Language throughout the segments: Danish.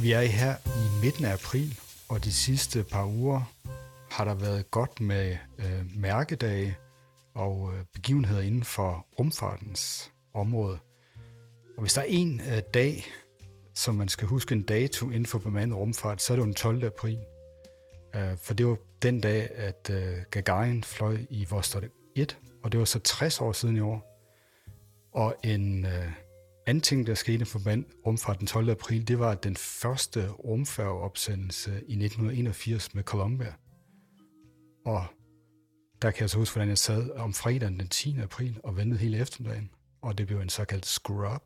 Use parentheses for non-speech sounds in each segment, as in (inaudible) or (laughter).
Vi er her i midten af april, og de sidste par uger har der været godt med øh, mærkedage og øh, begivenheder inden for rumfartens område. Og hvis der er en øh, dag, som man skal huske en dato inden for bemandet rumfart, så er det jo den 12. april. Øh, for det var den dag, at øh, Gagarin fløj i Vostok 1, og det var så 60 år siden i år. Og en øh, anden ting, der skete for rumfart den 12. april, det var den første rumfærgeopsendelse i 1981 med Columbia. Og der kan jeg så huske, hvordan jeg sad om fredagen den 10. april og ventede hele eftermiddagen, og det blev en såkaldt screw-up.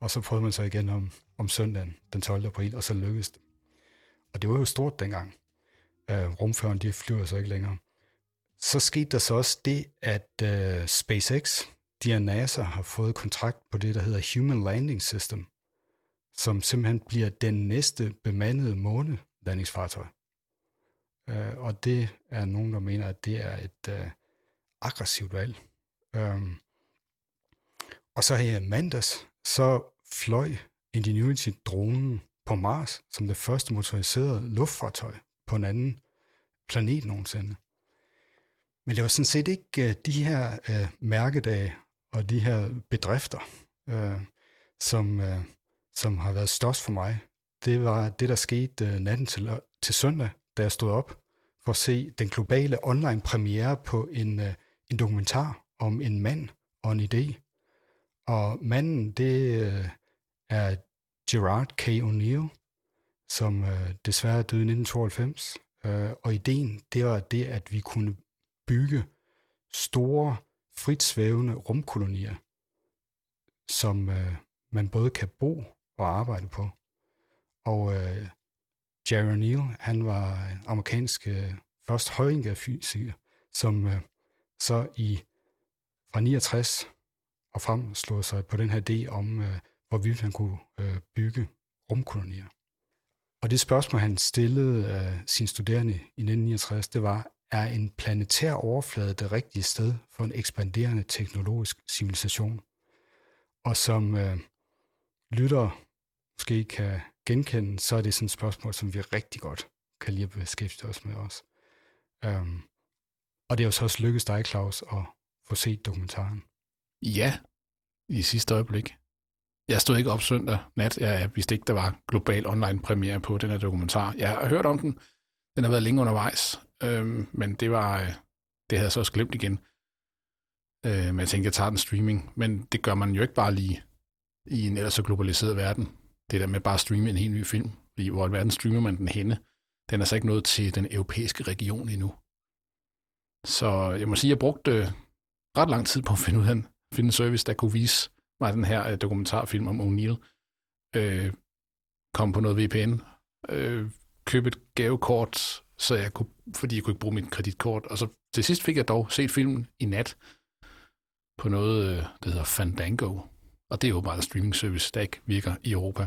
Og så prøvede man så igen om, om søndagen den 12. april, og så lykkedes det. Og det var jo stort dengang. Uh, rumfærgen, de flyver så ikke længere. Så skete der så også det, at uh, SpaceX, de og NASA har fået kontrakt på det, der hedder Human Landing System, som simpelthen bliver den næste bemandede månelandingsfartøj. Uh, og det er nogen, der mener, at det er et øh, aggressivt valg. Um, og så her mandags, så fløj Ingenuity-dronen på Mars som det første motoriserede luftfartøj på en anden planet nogensinde. Men det var sådan set ikke øh, de her øh, mærkedage og de her bedrifter, øh, som, øh, som har været størst for mig. Det var det, der skete øh, natten til, til søndag, da jeg stod op for at se den globale online premiere på en, øh, en dokumentar om en mand og en idé. Og manden, det øh, er Gerard K. O'Neill, som øh, desværre døde i 1992. Øh, og ideen, det var det, at vi kunne bygge store, frit svævende rumkolonier, som øh, man både kan bo og arbejde på. Og øh, Jerry O'Neill, han var amerikansk øh, først højengafysiker, som øh, så i fra 69 og frem slog sig på den her idé om, øh, uh, hvorvidt han kunne øh, bygge rumkolonier. Og det spørgsmål, han stillede øh, sine studerende i 1969, det var, er en planetær overflade det rigtige sted for en ekspanderende teknologisk civilisation? Og som øh, lytter måske kan genkende, så er det sådan et spørgsmål, som vi rigtig godt kan lide at beskæftige os med os. Øhm, og det er jo så også lykkedes dig, Claus, at få set dokumentaren. Ja, i sidste øjeblik. Jeg stod ikke op søndag nat. Jeg vidste ikke, der var global online premiere på den her dokumentar. Jeg har hørt om den. Den har været længe undervejs. Øhm, men det var, øh, det havde jeg så også glemt igen. Øh, men jeg tænkte, jeg tager den streaming. Men det gør man jo ikke bare lige i en ellers så globaliseret verden. Det der med bare at streame en helt ny film. Fordi hvor i verden streamer man den henne? Den er så ikke nået til den europæiske region endnu. Så jeg må sige, at jeg brugte øh, ret lang tid på at finde ud af en, finde en service, der kunne vise mig den her øh, dokumentarfilm om O'Neill. Øh, kom på noget VPN, øh, købe et gavekort, så jeg kunne, fordi jeg kunne ikke bruge mit kreditkort. Og så til sidst fik jeg dog set filmen i nat på noget, øh, der hedder Fandango. Og det er jo bare en streaming service, der ikke virker i Europa.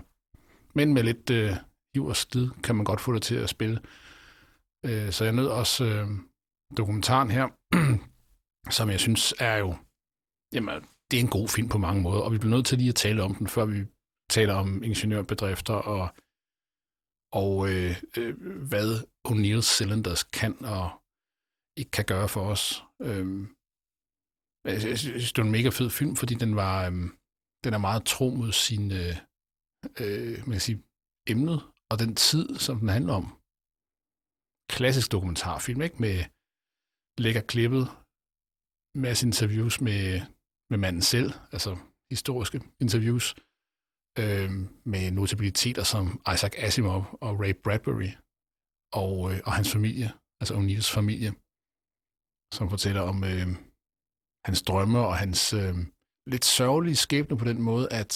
Men med lidt øh, hiv og stid kan man godt få det til at spille. Øh, så jeg nød også øh, dokumentaren her, (clears throat) som jeg synes er jo, jamen, det er en god film på mange måder, og vi bliver nødt til lige at tale om den, før vi taler om ingeniørbedrifter og, og øh, øh, hvad O'Neill Cylinders kan og ikke kan gøre for os. Øh, jeg synes, det var en mega fed film, fordi den var øh, den er meget tro mod sin øh, øh, man kan sige, emnet og den tid, som den handler om. Klassisk dokumentarfilm, ikke? Med lækker klippet, masse interviews med med manden selv, altså historiske interviews, øh, med notabiliteter som Isaac Asimov og Ray Bradbury og, øh, og hans familie, altså O'Neills familie, som fortæller om øh, hans drømme og hans øh, lidt sørgelige skæbne på den måde, at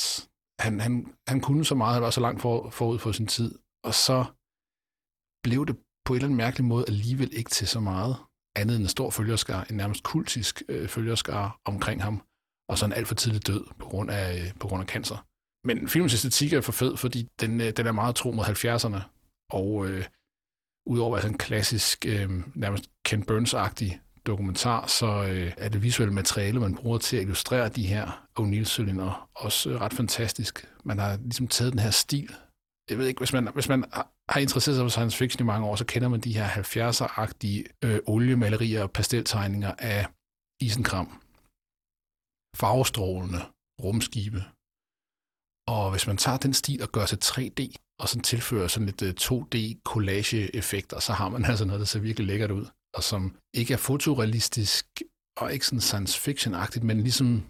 han, han, han kunne så meget, han var så langt for, forud for sin tid, og så blev det på en eller anden mærkelig måde alligevel ikke til så meget andet end en stor følgerskar, en nærmest kultisk øh, følgerskar omkring ham, og så en alt for tidlig død på grund af, øh, på grund af cancer. Men filmens æstetik er for fed, fordi den, øh, den er meget tro mod 70'erne, og øh, udover at være en klassisk, øh, nærmest Ken Burns-agtig dokumentar, så øh, er det visuelle materiale, man bruger til at illustrere de her O'Neill-cylinder, også øh, ret fantastisk. Man har ligesom taget den her stil jeg ved ikke, hvis man, hvis man har interesseret sig for science fiction i mange år, så kender man de her 70'er-agtige øh, oliemalerier og pasteltegninger af isenkram. Farvestrålende rumskibe. Og hvis man tager den stil og gør til 3D, og så tilfører sådan lidt øh, 2D-collage-effekter, så har man (laughs) altså noget, der ser virkelig lækkert ud, og som ikke er fotorealistisk, og ikke sådan science fiction-agtigt, men ligesom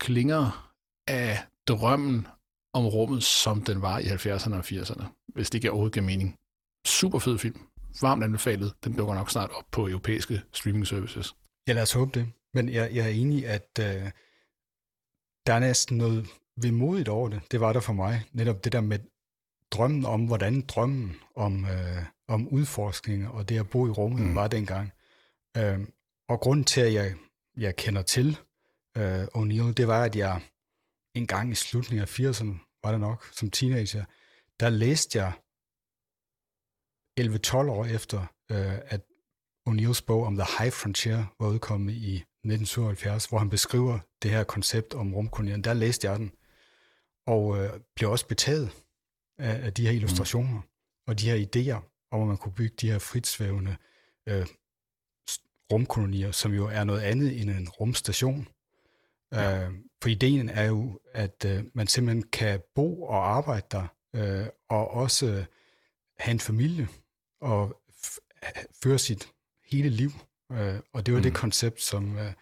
klinger af drømmen om rummet, som den var i 70'erne og 80'erne, hvis det ikke overhovedet giver mening. Super fed film. Varmt anbefalet. Den dukker nok snart op på europæiske streaming services. Ja, lad os håbe det. Men jeg, jeg er enig, at øh, der er næsten noget vemodigt over det. Det var der for mig. Netop det der med drømmen om, hvordan drømmen om, øh, om udforskning og det at bo i rummet mm. var dengang. Øh, og grunden til, at jeg, jeg kender til øh, O'Neill, det var, at jeg en gang i slutningen af 80'erne, var det nok, som teenager, der læste jeg 11-12 år efter, øh, at O'Neills bog om The High Frontier var udkommet i 1977, hvor han beskriver det her koncept om rumkolonien. Der læste jeg den, og øh, blev også betaget af, af de her illustrationer mm. og de her idéer om, at man kunne bygge de her fritsvævende øh, rumkolonier, som jo er noget andet end en rumstation. Ja. Øh, for ideen er jo, at øh, man simpelthen kan bo og arbejde der, øh, og også øh, have en familie, og føre sit hele liv. Øh, og det var mm. det koncept, som, øh,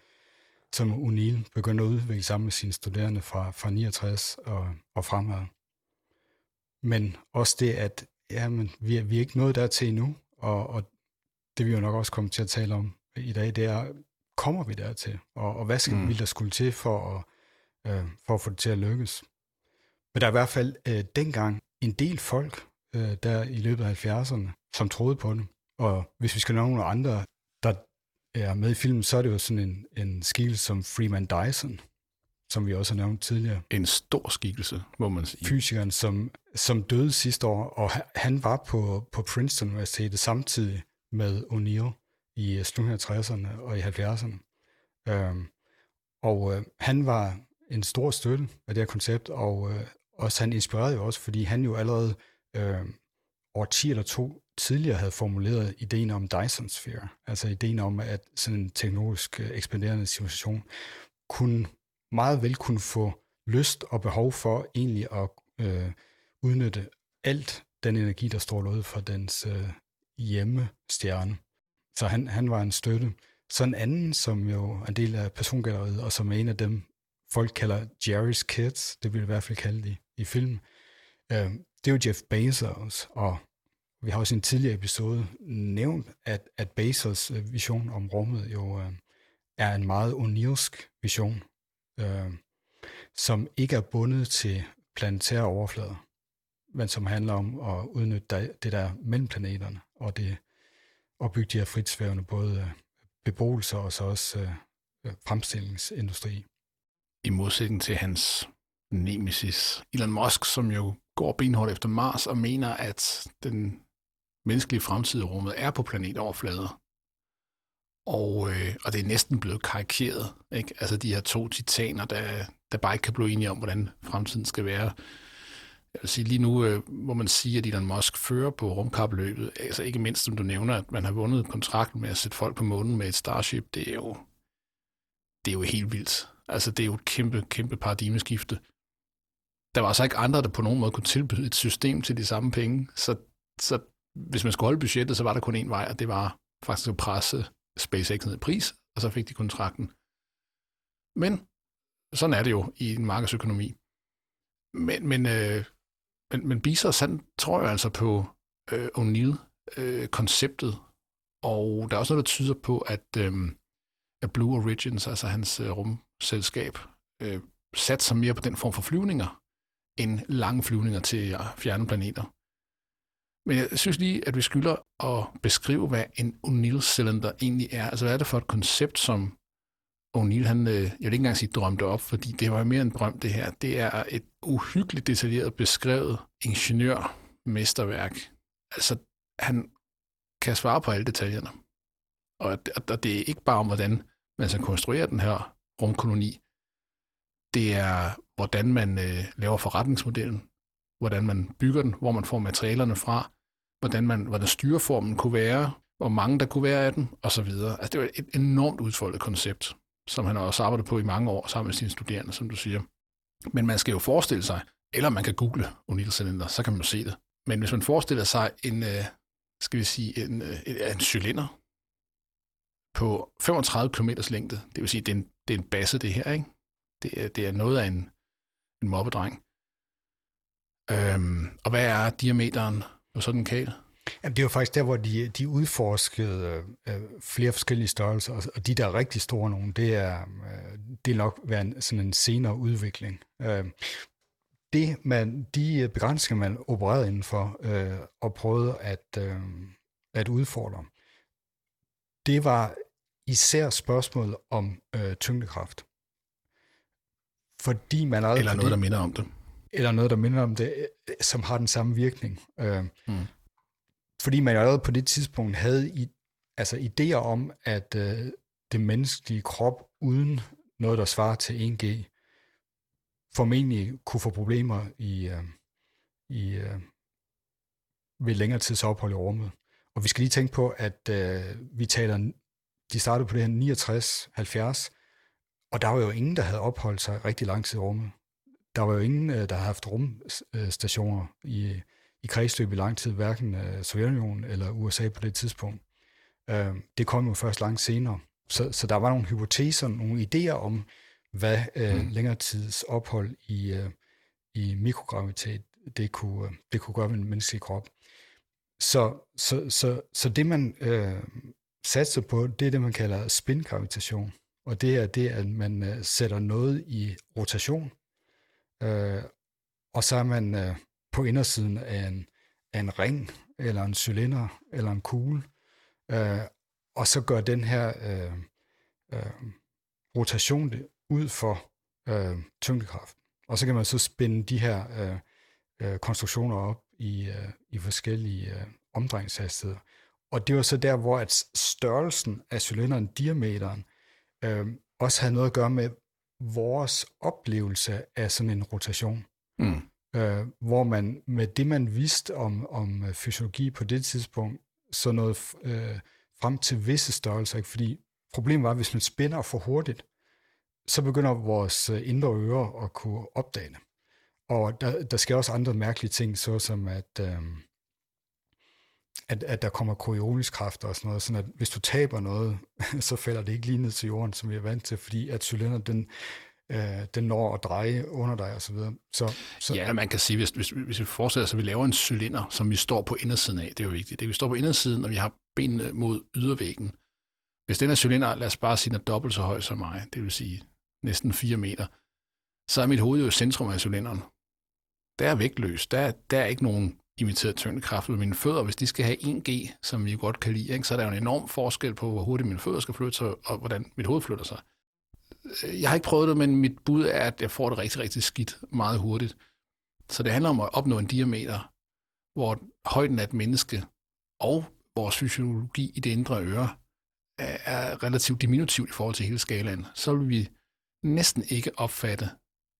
som O'Neill begyndte at udvikle sammen med sine studerende fra, fra 69 og, og fremad. Men også det, at jamen, vi, er, vi er ikke nået dertil endnu, og, og det vi jo nok også komme til at tale om i dag, det er, kommer vi dertil? Og, og hvad skal mm. vi der skulle til for at, øh, for at få det til at lykkes? Men der er i hvert fald øh, dengang en del folk, øh, der i løbet af 70'erne, som troede på det. Og hvis vi skal nævne nogle andre, er med i filmen, så er det jo sådan en, en skikkelse som Freeman Dyson, som vi også har nævnt tidligere. En stor skikkelse, må man sige. Fysikeren, som, som døde sidste år, og han var på, på Princeton Universitetet samtidig med O'Neill i slutningen af 60'erne og i 70'erne. Øhm, og øh, han var en stor støtte af det her koncept, og øh, også han inspirerede jo også, fordi han jo allerede øh, over 10 eller to tidligere havde formuleret ideen om Dyson Sphere, altså ideen om, at sådan en teknologisk øh, ekspanderende situation kunne meget vel kunne få lyst og behov for egentlig at øh, udnytte alt den energi, der står ud fra dens øh, hjemmestjerne. Så han, han var en støtte. Så en anden, som jo er en del af persongalleriet, og som er en af dem, folk kalder Jerry's Kids, det vil i hvert fald kalde det i film, øh, det er jo Jeff Bezos, og vi har også i en tidligere episode nævnt, at, at Bezos øh, vision om rummet jo øh, er en meget unilsk vision, øh, som ikke er bundet til planetære overflader, men som handler om at udnytte det der mellem planeterne, og det og bygge de her fritsvævende både øh, beboelser og så også øh, øh, fremstillingsindustri. I modsætning til hans nemesis, Elon Musk, som jo går benhårdt efter Mars og mener, at den menneskelige fremtid i rummet er på planetoverflader. Og, øh, og det er næsten blevet karikeret. Ikke? Altså de her to titaner, der, der bare ikke kan blive enige om, hvordan fremtiden skal være. Jeg vil sige, lige nu øh, må man sige, at Elon Musk fører på rumkapløbet. Altså ikke mindst, som du nævner, at man har vundet kontrakten med at sætte folk på månen med et Starship. Det er jo, det er jo helt vildt. Altså det er jo et kæmpe, kæmpe paradigmeskifte. Der var altså ikke andre, der på nogen måde kunne tilbyde et system til de samme penge. Så, så hvis man skulle holde budgettet, så var der kun én vej, og det var faktisk at presse SpaceX ned i pris, og så fik de kontrakten. Men sådan er det jo i en markedsøkonomi. Men, men øh, men, men Bezos, han tror jo altså på øh, O'Neill-konceptet, øh, og der er også noget, der tyder på, at, øh, at Blue Origins, altså hans øh, rumselskab, øh, satser mere på den form for flyvninger, end lange flyvninger til fjerne planeter. Men jeg synes lige, at vi skylder at beskrive, hvad en O'Neill-cylinder egentlig er. Altså, hvad er det for et koncept, som O'Neill, han, øh, jeg vil ikke engang sige drømte op, fordi det var mere en drøm, det her. Det er et uhyggeligt detaljeret beskrevet ingeniørmesterværk. Altså, han kan svare på alle detaljerne. Og, og det er ikke bare om, hvordan man så konstruerer den her rumkoloni. Det er, hvordan man øh, laver forretningsmodellen, hvordan man bygger den, hvor man får materialerne fra, hvordan, man, hvordan styreformen kunne være, hvor mange der kunne være af den, osv. Altså, det var et enormt udfoldet koncept, som han har også arbejdet på i mange år sammen med sine studerende, som du siger. Men man skal jo forestille sig, eller man kan google O'Neill-cylinder, så kan man jo se det. Men hvis man forestiller sig en, øh, skal vi sige, en, øh, en, en cylinder på 35 km længde, det vil sige, det er en, det er en basse, det her, ikke? Det er, det er noget af en, en mobbedreng. Øhm, og hvad er diameteren på sådan en kæl? Jamen, det var faktisk der, hvor de, de udforskede øh, flere forskellige størrelser, og de der er rigtig store nogle, det er, øh, det er nok være en, sådan en senere udvikling. Øh, det man, de begrænsninger, man opererede indenfor øh, og prøvede at, øh, at udfordre, det var især spørgsmålet om øh, tyngdekraft. Fordi man aldrig, Eller noget, fordi, der minder om det. Eller noget, der minder om det, øh, som har den samme virkning. Øh, mm. Fordi man allerede på det tidspunkt havde i, altså idéer om, at øh, det menneskelige krop uden noget, der svarer til 1G, formentlig kunne få problemer i, øh, i øh, ved længere tids ophold i rummet. Og vi skal lige tænke på, at øh, vi taler, de startede på det her 69-70, og der var jo ingen, der havde opholdt sig rigtig lang tid i rummet. Der var jo ingen, øh, der havde haft rumstationer i, i kredsløb i lang tid, hverken øh, Sovjetunionen eller USA på det tidspunkt. Øh, det kom jo først langt senere. Så, så der var nogle hypoteser, nogle idéer om, hvad øh, mm. længere tids ophold i, øh, i mikrogravitet det kunne, det kunne gøre med en menneskelig krop. Så, så, så, så det man øh, satser på, det er det, man kalder spingravitation. Og det er det, at man øh, sætter noget i rotation, øh, og så er man øh, på indersiden af en, af en ring, eller en cylinder, eller en kugle, øh, og så gør den her øh, øh, rotation ud for øh, tyngdekraft. Og så kan man så spænde de her øh, øh, konstruktioner op i, øh, i forskellige øh, omdrejningshastigheder. Og det var så der, hvor at størrelsen af cylinderen, diameteren, øh, også havde noget at gøre med vores oplevelse af sådan en rotation. Mm. Øh, hvor man med det, man vidste om, om øh, fysiologi på det tidspunkt, så noget øh, frem til visse størrelser. Ikke? Fordi problemet var, hvis man spænder for hurtigt, så begynder vores øh, indre ører at kunne opdage det. Og der, der sker også andre mærkelige ting, såsom at, øh, at, at der kommer korioliskraft og sådan noget, sådan at hvis du taber noget, (laughs) så falder det ikke lige ned til jorden, som vi er vant til, fordi at cylinderen, den, øh, den når at dreje under dig og så videre. Så, så... Ja, man kan sige, hvis, hvis, hvis vi fortsætter, så vi laver en cylinder, som vi står på indersiden af, det er jo vigtigt. Det vi står på indersiden, og vi har benene mod ydervæggen. Hvis den her cylinder, lad os bare sige, er dobbelt så høj som mig, det vil sige næsten 4 meter, så er mit hoved jo centrum af cylinderen. Der er vægtløst. Der, der er ikke nogen imiteret tyngdekraft ved mine fødder. Hvis de skal have 1G, som vi godt kan lide, ikke, så er der jo en enorm forskel på, hvor hurtigt mine fødder skal flytte sig, og hvordan mit hoved flytter sig. Øh, jeg har ikke prøvet det, men mit bud er, at jeg får det rigtig, rigtig skidt meget hurtigt. Så det handler om at opnå en diameter, hvor højden af et menneske og vores fysiologi i det indre øre er relativt diminutivt i forhold til hele skalaen. Så vil vi næsten ikke opfatte,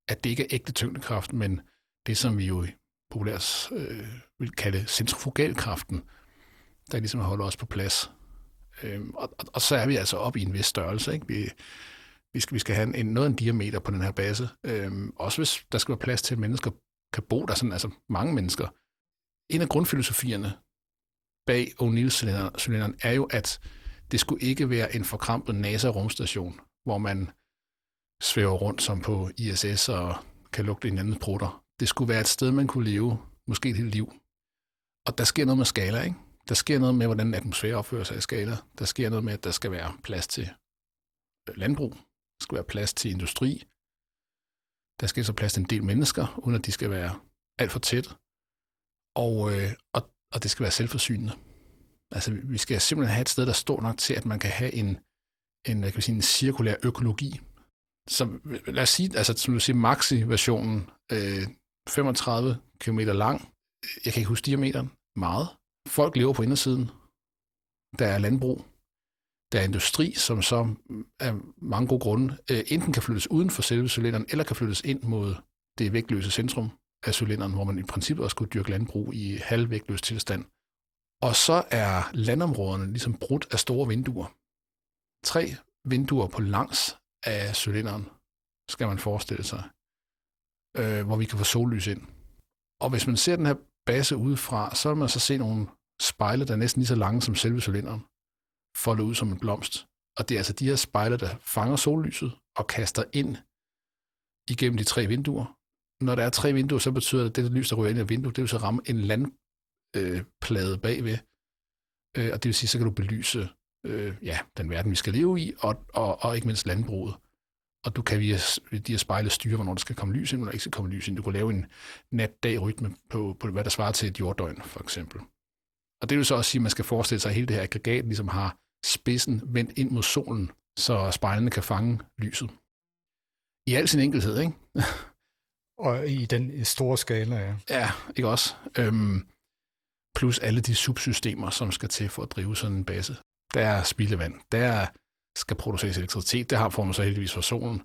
at det ikke er ægte tyngdekraft, men det, som vi jo populært øh, vil kalde centrifugalkraften, der ligesom holder os på plads. Øhm, og, og, og så er vi altså op i en vis størrelse. Ikke? Vi, vi, skal, vi skal have en, noget af en diameter på den her base. Øhm, også hvis der skal være plads til, at mennesker kan bo der, sådan, altså mange mennesker. En af grundfilosofierne bag O'Neill-cylinderen er jo, at det skulle ikke være en forkrampet NASA-rumstation, hvor man svæver rundt som på ISS og kan lugte anden prutter. Det skulle være et sted, man kunne leve måske et helt liv. Og der sker noget med skala, ikke? Der sker noget med, hvordan atmosfære opfører sig i skala. Der sker noget med, at der skal være plads til øh, landbrug. Der skal være plads til industri. Der skal så plads til en del mennesker, uden at de skal være alt for tæt. Og, øh, og, og det skal være selvforsynende. Altså, vi skal simpelthen have et sted, der står nok til, at man kan have en, en, kan sige, en cirkulær økologi, så øh, lad os sige, altså som du siger, maxi-versionen, øh, 35 km lang. Jeg kan ikke huske diameteren. Meget. Folk lever på indersiden. Der er landbrug. Der er industri, som så mm, af mange gode grunde øh, enten kan flyttes uden for selve cylinderen, eller kan flyttes ind mod det vægtløse centrum af cylinderen, hvor man i princippet også kunne dyrke landbrug i halvvægtløs tilstand. Og så er landområderne ligesom brudt af store vinduer. Tre vinduer på langs af cylinderen, skal man forestille sig, øh, hvor vi kan få sollys ind. Og hvis man ser den her base udefra, så vil man så se nogle spejle, der er næsten lige så lange som selve cylinderen, foldet ud som en blomst. Og det er altså de her spejle, der fanger sollyset og kaster ind igennem de tre vinduer. Når der er tre vinduer, så betyder det, at det lys, der ryger ind i vinduet, det vil så ramme en landplade øh, bagved. Øh, og det vil sige, så kan du belyse øh, ja, den verden, vi skal leve i, og, og, og ikke mindst landbruget. Og du kan via de her spejle styre, hvornår der skal komme lys ind, eller ikke skal komme lys ind. Du kan lave en nat-dag-rytme på, på, hvad der svarer til et jorddøgn, for eksempel. Og det vil så også sige, at man skal forestille sig, at hele det her aggregat ligesom har spidsen vendt ind mod solen, så spejlene kan fange lyset. I al sin enkelhed, ikke? (laughs) Og i den store skala, ja. Ja, ikke også? Øhm, plus alle de subsystemer, som skal til for at drive sådan en base. Der er spildevand, der skal produceres elektricitet, det har får man så heldigvis fra solen.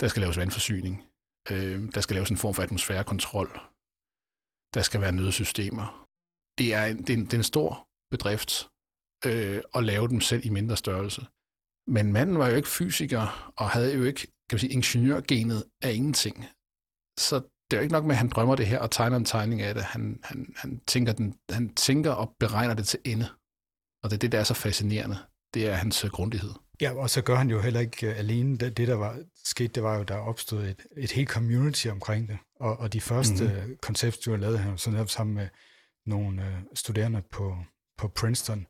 Der skal laves vandforsyning. Øh, der skal laves en form for atmosfærekontrol. Der skal være nødsystemer. Det er en, det er en, det er en stor bedrift øh, at lave dem selv i mindre størrelse. Men manden var jo ikke fysiker, og havde jo ikke kan man sige, ingeniørgenet af ingenting. Så det er jo ikke nok med, at han drømmer det her og tegner en tegning af det. Han, han, han, tænker, den, han tænker og beregner det til ende. Og det er det, der er så fascinerende. Det er hans øh, grundighed. Ja, og så gør han jo heller ikke uh, alene. Det, det, der var sket, det var jo, der opstod et, et helt community omkring det. Og, og de første mm-hmm. konceptstudier lavede han jo så netop sammen med nogle uh, studerende på, på Princeton.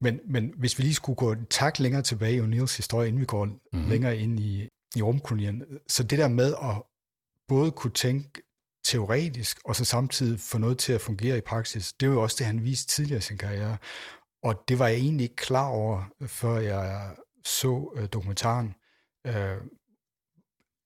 Men, men hvis vi lige skulle gå et tak længere tilbage i O'Neills historie, inden vi går mm-hmm. længere ind i, i rumkolonien, så det der med at både kunne tænke teoretisk, og så samtidig få noget til at fungere i praksis, det var jo også det, han viste tidligere i sin karriere. Og det var jeg egentlig ikke klar over, før jeg så øh, dokumentaren, øh,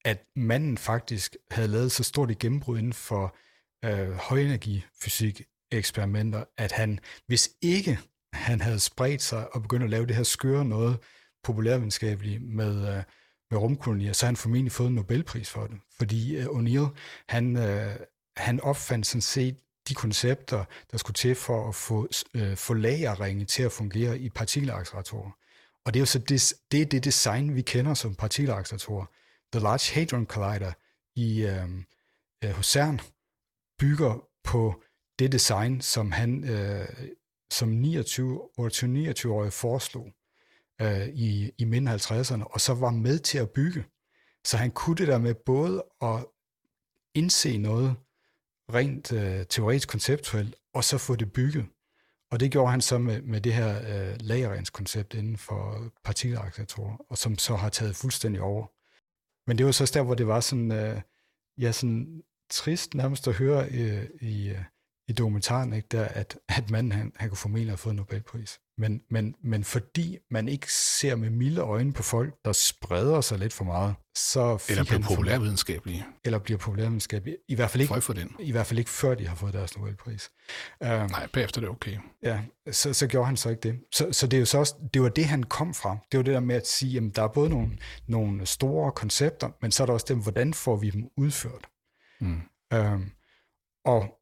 at manden faktisk havde lavet så stort et gennembrud inden for øh, højenergifysik eksperimenter, at han, hvis ikke han havde spredt sig og begyndt at lave det her skøre noget populærvidenskabeligt med, øh, med rumkolonier, så har han formentlig fået en Nobelpris for det. Fordi øh, O'Neill, han, øh, han opfandt sådan set de koncepter, der skulle til for at få, øh, få lagerringe til at fungere i partikelacceleratorer. Og det er jo så det, det, er det design, vi kender som partikelacceleratorer. The Large Hadron Collider i, øh, øh, hos CERN bygger på det design, som han øh, som 29, 29-årig foreslog øh, i, i midten 50'erne, og så var med til at bygge. Så han kunne det der med både at indse noget rent øh, teoretisk konceptuelt, og så få det bygget. Og det gjorde han så med, med det her øh, lagerrenskoncept inden for partikelacceleratorer, og som så har taget fuldstændig over. Men det var så der, hvor det var sådan, øh, ja, sådan trist nærmest at høre øh, i, øh, i dokumentaren, ikke, der, at, at manden han, han kunne formentlig have fået Nobelpris. Men, men, men fordi man ikke ser med milde øjne på folk, der spreder sig lidt for meget, så Eller bliver populærvidenskabelige. Eller bliver populærvidenskabelige. I hvert fald ikke, for den. I hvert fald ikke før de har fået deres Nobelpris. Uh, Nej, bagefter er det okay. Ja, så, så gjorde han så ikke det. Så, så det, er jo så også, det var det, han kom fra. Det var det der med at sige, at der er både nogle, nogle store koncepter, men så er der også dem, hvordan får vi dem udført. Mm. Uh, og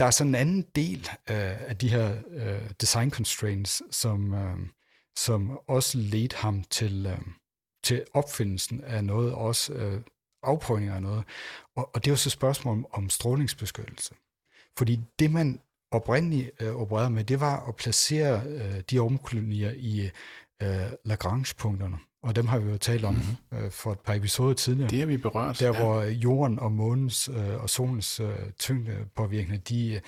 der er sådan en anden del øh, af de her øh, design constraints, som, øh, som også ledte ham til, øh, til opfindelsen af noget, også øh, afprøvninger af noget. Og, og det er jo så et spørgsmål om, om strålingsbeskyttelse. Fordi det, man oprindeligt øh, opererede med, det var at placere øh, de rumkolonier i øh, Lagrange-punkterne. Og dem har vi jo talt om mm-hmm. øh, for et par episoder tidligere. Det har vi berørt. Der, ja. hvor jorden og månens øh, og solens øh, tyngdepåvirkning, de,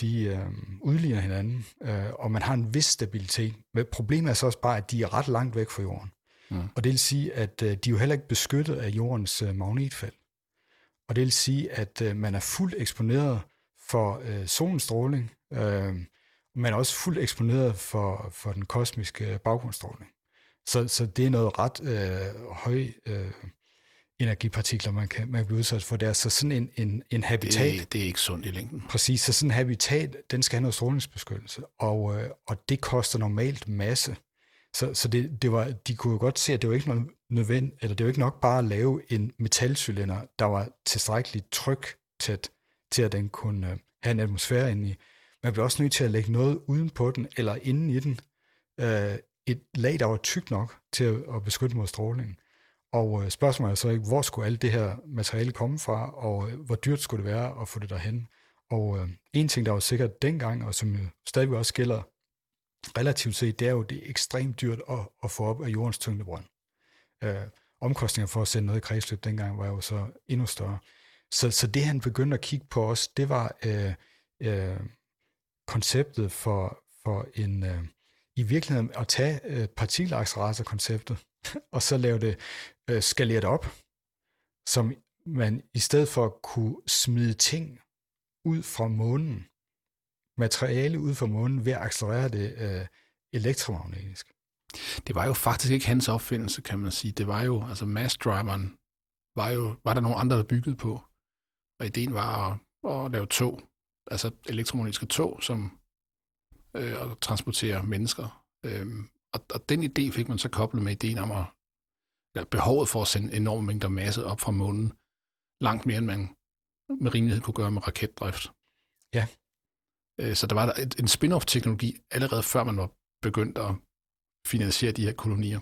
de øh, udligner hinanden, øh, og man har en vis stabilitet. Men problemet er så også bare, at de er ret langt væk fra jorden. Mm. Og det vil sige, at øh, de er jo heller ikke beskyttet af jordens øh, magnetfelt. Og det vil sige, at øh, man er fuldt eksponeret for øh, solens stråling, øh, men også fuldt eksponeret for, for den kosmiske baggrundsstråling. Så, så det er noget ret øh, høj øh, energipartikler, man kan, man kan blive udsat for der. Så sådan en, en, en habitat... Det, det er ikke sundt i længden. Præcis, så sådan en habitat, den skal have noget strålingsbeskyttelse, og, øh, og det koster normalt masse. Så, så det, det var, de kunne jo godt se, at det var ikke noget nødvendigt, eller det var ikke nok bare at lave en metalcylinder, der var tilstrækkeligt tryk tæt til at den kunne øh, have en atmosfære inde i. Man blev også nødt til at lægge noget uden på den, eller inden i den. Øh, et lag, der var tykt nok til at, at beskytte mod stråling. Og øh, spørgsmålet er så ikke, hvor skulle alt det her materiale komme fra, og øh, hvor dyrt skulle det være at få det derhen. Og øh, en ting, der var sikkert dengang, og som jo stadig også gælder relativt set, det er jo, det er ekstremt dyrt at, at få op af jordens tyngdebrønd. Øh, omkostninger for at sende noget i kredsløb dengang var jo så endnu større. Så, så det han begyndte at kigge på os, det var øh, øh, konceptet for, for en, øh, i virkeligheden at tage øh, partikelaccelerator-konceptet, og så lave det, øh, skalere det op, som man i stedet for at kunne smide ting ud fra månen, materiale ud fra månen, ved at accelerere det øh, elektromagnetisk. Det var jo faktisk ikke hans opfindelse, kan man sige. Det var jo, altså mass-driveren, var jo, var der nogle andre, der byggede på. Og ideen var at, at lave tog, altså elektromagnetiske tog, som øh, at transportere mennesker. Øhm, og, og den idé fik man så koblet med ideen om at, ja, behovet for at sende enorme mængder masse op fra månen, langt mere end man med rimelighed kunne gøre med raketdrift. Ja. Øh, så der var der en spin-off-teknologi allerede før man var begyndt at finansiere de her kolonier.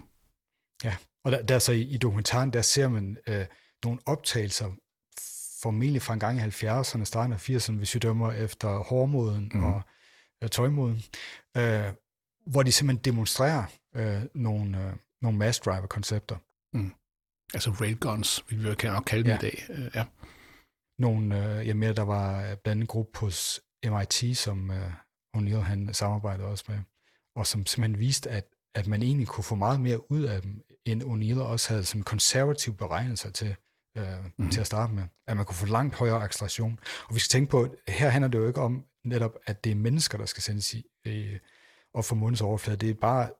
Ja, og der, der så i, i dokumentaren, der ser man øh, nogle optagelser, formentlig fra en gang i 70'erne, starten af 80'erne, hvis vi dømmer efter hårmoden mm. og øh, tøjmoden, øh, hvor de simpelthen demonstrerer øh, nogle, øh, nogle mass driver koncepter. Mm. Altså railguns, vi vil nok kalde dem ja. i dag. Øh, ja. Nogle, øh, jeg mener, der var blandt andet en gruppe hos MIT, som øh, O'Neill han samarbejdede også med, og som simpelthen viste, at, at man egentlig kunne få meget mere ud af dem, end O'Neill også havde som konservativ beregnet sig til, øh, mm-hmm. til at starte med. At man kunne få langt højere acceleration. Og vi skal tænke på, at her handler det jo ikke om netop, at det er mennesker, der skal sendes i, øh, og få månens overflade. Det er bare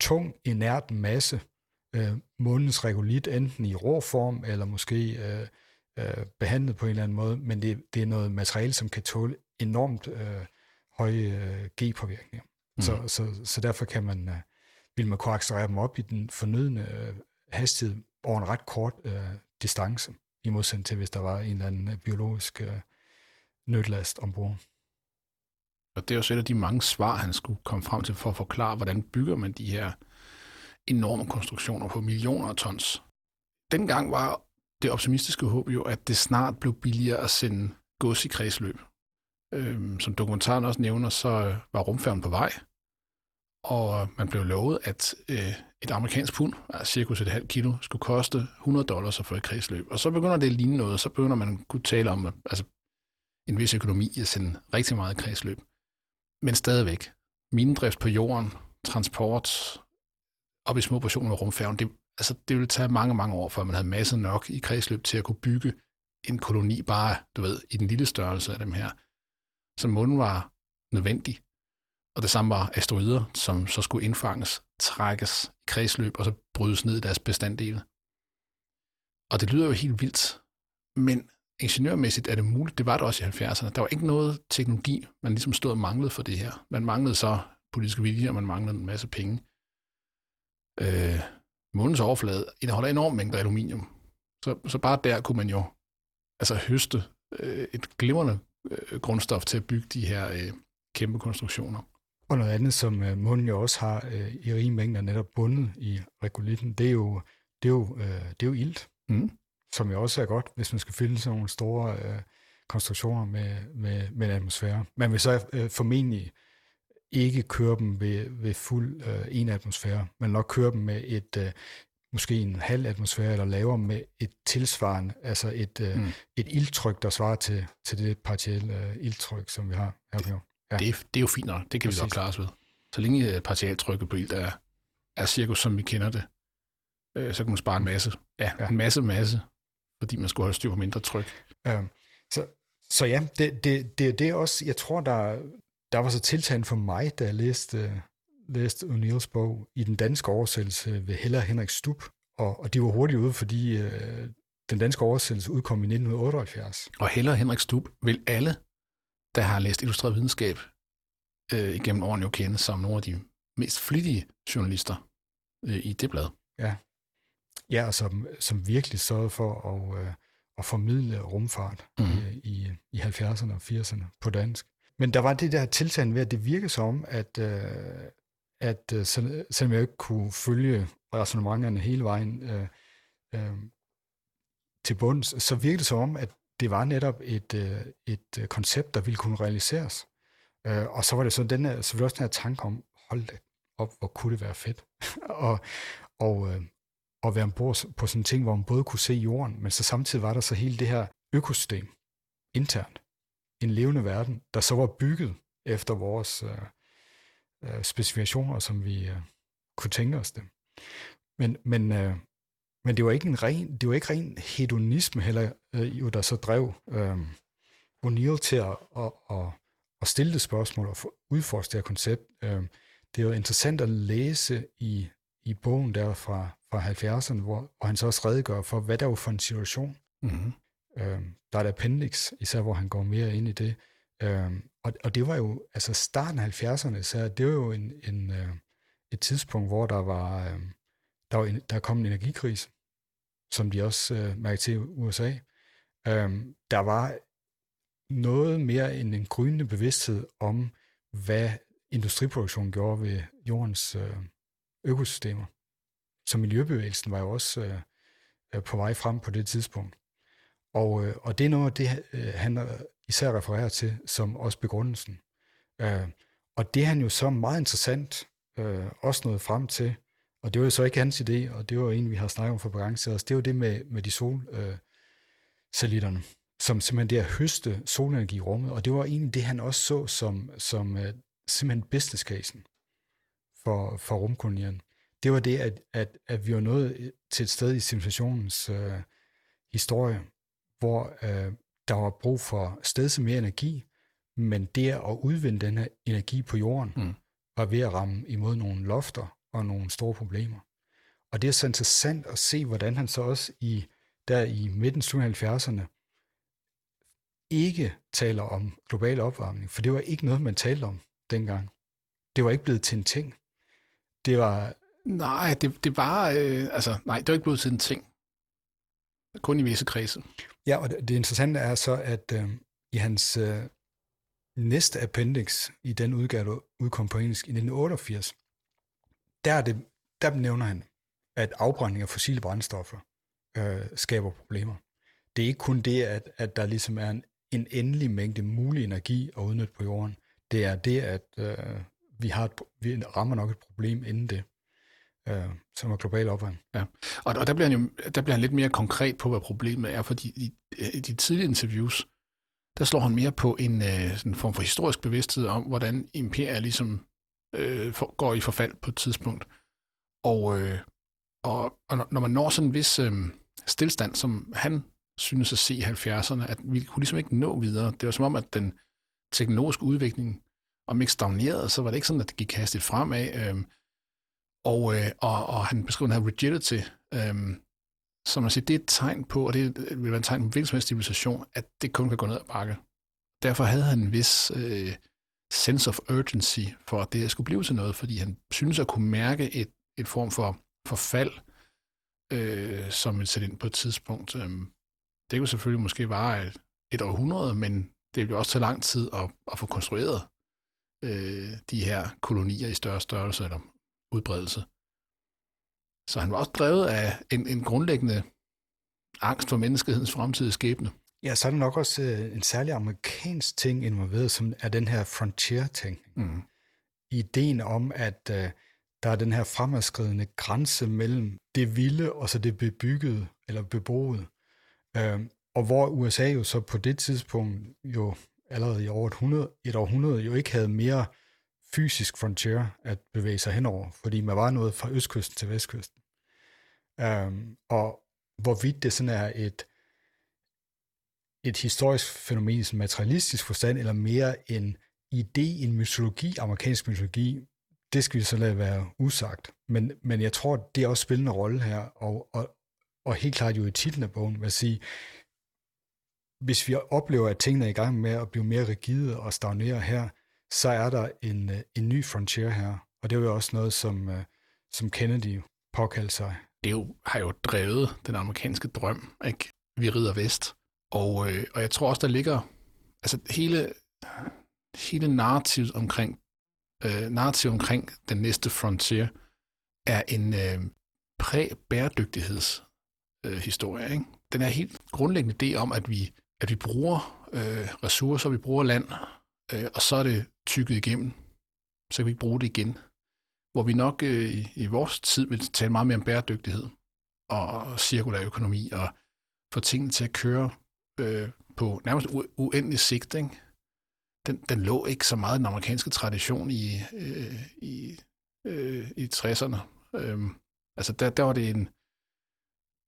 tung, inert masse, øh, månens regulit, enten i rå form, eller måske øh, øh, behandlet på en eller anden måde, men det, det er noget materiale, som kan tåle enormt øh, høje øh, G-påvirkninger. Mm. Så, så, så derfor kan man, øh, vil man kunne accelerere dem op i den fornødne øh, hastighed over en ret kort øh, distance, i modsætning til, hvis der var en eller anden øh, biologisk øh, nødlast ombord. Og det er jo så et af de mange svar, han skulle komme frem til for at forklare, hvordan bygger man de her enorme konstruktioner på millioner af tons. Dengang var det optimistiske håb jo, at det snart blev billigere at sende gods i kredsløb. Øhm, som dokumentaren også nævner, så var rumfærgen på vej, og man blev lovet, at øh, et amerikansk pund, altså cirka et halvt kilo, skulle koste 100 dollars at få et kredsløb. Og så begynder det at ligne noget, så begynder man at kunne tale om altså, en vis økonomi at sende rigtig meget kredsløb. Men stadigvæk, minedrift på jorden, transport, op i små portioner af rumfærgen, det, altså, det ville tage mange, mange år, før man havde masser nok i kredsløb til at kunne bygge en koloni bare, du ved, i den lille størrelse af dem her. Så månen var nødvendig. Og det samme var asteroider, som så skulle indfanges, trækkes i kredsløb og så brydes ned i deres bestanddele. Og det lyder jo helt vildt, men ingeniørmæssigt er det muligt. Det var det også i 70'erne. Der var ikke noget teknologi, man ligesom stod og manglede for det her. Man manglede så politisk vilje, og man manglede en masse penge. Øh, månens overflade indeholder enormt mængder aluminium. Så, så bare der kunne man jo altså høste øh, et glimrende øh, grundstof til at bygge de her øh, kæmpe konstruktioner. Og noget andet, som øh, månen jo også har øh, i rige mængder netop bundet i regolitten, det er jo, det er jo, øh, det er jo ilt. Mm som jo også er godt, hvis man skal fylde sådan nogle store øh, konstruktioner med, med, med en atmosfære. Man vil så øh, formentlig ikke køre dem ved, ved fuld øh, en atmosfære, men nok køre dem med et øh, måske en halv atmosfære eller lavere med et tilsvarende, altså et, øh, mm. et ildtryk, der svarer til, til det partielle øh, ildtryk, som vi har her på ja. det, er, det er jo fint nok, det kan Præcis. vi godt klare os ved. Så længe øh, partialtrykket på ild er, er cirkus, som vi kender det, øh, så kan man spare en masse, ja, ja. en masse, masse fordi man skulle holde styr på mindre tryk. Ja. Så, så ja, det, det, det, det er også, jeg tror, der, der var så tiltagende for mig, da jeg læste, læste O'Neills bog i den danske oversættelse ved Heller Henrik Stub, og, og de var hurtigt ude, fordi øh, den danske oversættelse udkom i 1978. Og Heller Henrik Stub vil alle, der har læst illustreret videnskab øh, igennem årene jo kende som nogle af de mest flittige journalister øh, i det blad. Ja, Ja, og som, som virkelig sørgede for at, øh, at formidle rumfart mm. i, i, 70'erne og 80'erne på dansk. Men der var det der tiltagende ved, at det virkede som, at, øh, at øh, selvom jeg ikke kunne følge rationementerne hele vejen øh, øh, til bunds, så virkede det som om, at det var netop et, øh, et øh, koncept, der ville kunne realiseres. Øh, og så var det så, den her, det også den her tanke om, hold det op, hvor kunne det være fedt. (laughs) og og øh, at være ombord på sådan en ting, hvor man både kunne se jorden, men så samtidig var der så hele det her økosystem internt. En levende verden, der så var bygget efter vores øh, øh, specifikationer, som vi øh, kunne tænke os det. Men, men, øh, men det var ikke en ren, det var ikke ren hedonisme heller, øh, jo, der så drev øh, O'Neill til at, at, at, at stille det spørgsmål og udforske det her koncept. Øh, det er jo interessant at læse i, i bogen der fra, fra 70'erne, hvor, hvor han så også redegør for, hvad der var for en situation. Mm-hmm. Øh, der er et appendix, især hvor han går mere ind i det. Øh, og, og det var jo, altså starten af 70'erne, så det var jo en, en, øh, et tidspunkt, hvor der var, øh, der, var en, der kom en energikrise, som de også øh, mærkede til i USA. Øh, der var noget mere end en grønne bevidsthed om, hvad industriproduktion gjorde ved jordens øh, økosystemer. Så miljøbevægelsen var jo også øh, øh, på vej frem på det tidspunkt. Og, øh, og det er noget det, øh, han øh, især refererer til som også begrundelsen. Øh, og det er han jo så meget interessant øh, også nået frem til, og det var jo så ikke hans idé, og det var en, vi har snakket om for begrænset os, det var det med, med de solsatellitterne, øh, som simpelthen det at høste solenergi i rummet, og det var egentlig det, han også så som, som øh, simpelthen business casen for, for rumkolonierne. Det var det, at, at, at vi var nået til et sted i civilisationens øh, historie, hvor øh, der var brug for stedet mere energi, men det at udvinde den her energi på jorden, mm. var ved at ramme imod nogle lofter og nogle store problemer. Og det er så interessant at se, hvordan han så også i der i midten af 70'erne ikke taler om global opvarmning, for det var ikke noget, man talte om dengang. Det var ikke blevet til en ting. Det var... Nej, det, det var... Øh, altså, nej, det var ikke blevet til en ting. Kun i visse kredse. Ja, og det, det interessante er så, at øh, i hans øh, næste appendix, i den udgave, der udkom på engelsk i 1988, der, er det, der nævner han, at afbrænding af fossile brændstoffer øh, skaber problemer. Det er ikke kun det, at, at der ligesom er en, en endelig mængde mulig energi at udnytte på jorden. Det er det, at øh, vi, har et, vi rammer nok et problem inden det øh, som er global opvarmning. Ja, og, og der, bliver han jo der bliver han lidt mere konkret på, hvad problemet er, fordi i, i de tidlige interviews, der slår han mere på en, øh, sådan en form for historisk bevidsthed om, hvordan imperiet ligesom øh, for, går i forfald på et tidspunkt. Og, øh, og, og når man når sådan en vis øh, stillstand, som han synes at se i 70'erne, at vi kunne ligesom ikke nå videre. Det var som om, at den teknologiske udvikling, om ikke stagnerede, så var det ikke sådan, at det gik hastigt fremad. Øh, og, øh, og, og han beskrev den her rigidity, øh, som man siger, det er et tegn på, og det vil være et tegn på hvilken som helst civilisation, at det kun kan gå ned ad bakke. Derfor havde han en vis øh, sense of urgency for, at det skulle blive til noget, fordi han synes at kunne mærke et, et form for forfald, øh, som vil sætte ind på et tidspunkt. Øh, det kunne selvfølgelig måske vare et, et århundrede, men det vil også tage lang tid at, at få konstrueret øh, de her kolonier i større størrelse, eller udbredelse. Så han var også drevet af en, en grundlæggende angst for menneskehedens fremtidige skæbne. Ja, så er det nok også øh, en særlig amerikansk ting involveret, som er den her frontier-tænkning. Mm. Ideen om, at uh, der er den her fremadskridende grænse mellem det vilde og så det bebyggede eller beboede. Uh, og hvor USA jo så på det tidspunkt jo allerede i over et, 100, et århundrede jo ikke havde mere fysisk frontier at bevæge sig henover, fordi man var nået fra østkysten til vestkysten. Øhm, og hvorvidt det sådan er et, et historisk fænomen som materialistisk forstand, eller mere en idé, en mytologi, amerikansk mytologi, det skal vi så lade være usagt. Men, men jeg tror, det er også spillende rolle her, og, og, og helt klart jo i titlen af bogen, vil sige, hvis vi oplever, at tingene er i gang med at blive mere rigide og stagnere her, så er der en, øh, en ny frontier her. Og det er jo også noget, som, øh, som Kennedy påkaldte sig. Det jo, har jo drevet den amerikanske drøm, ikke? Vi rider vest. Og, øh, og jeg tror også, der ligger altså hele, hele narrativet omkring, øh, narrativ omkring den næste frontier er en øh, præ-bæredygtighedshistorie. øh, historie. Ikke? Den er helt grundlæggende det om, at vi, at vi bruger øh, ressourcer, vi bruger land, øh, og så er det tykket igennem. Så kan vi ikke bruge det igen. Hvor vi nok øh, i vores tid vil tale meget mere om bæredygtighed og cirkulær økonomi og få tingene til at køre øh, på nærmest u- uendelig sigt. Ikke? Den, den lå ikke så meget i den amerikanske tradition i, øh, i, øh, i 60'erne. Øh, altså der, der var det en,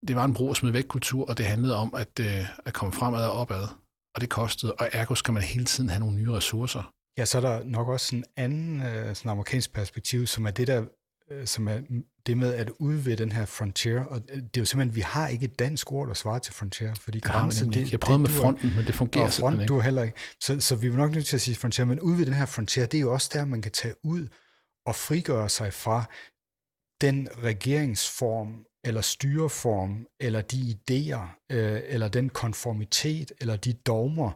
det var en brug og smid væk kultur, og det handlede om at, øh, at komme fremad og opad. Og det kostede, og ergo skal man hele tiden have nogle nye ressourcer. Ja, så er der nok også en anden øh, sådan amerikansk perspektiv, som er det der, øh, som er det med at udvide den her frontier. Og det er jo simpelthen, vi har ikke et dansk ord, der svarer til frontier, fordi grænsen... Ja, det, jeg prøvede det, med fronten, men det fungerer simpelthen front, ikke. du heller ikke. Så, så vi er nok nødt til at sige frontier, men udvide den her frontier, det er jo også der, man kan tage ud og frigøre sig fra den regeringsform eller styreform, eller de idéer, øh, eller den konformitet, eller de dogmer,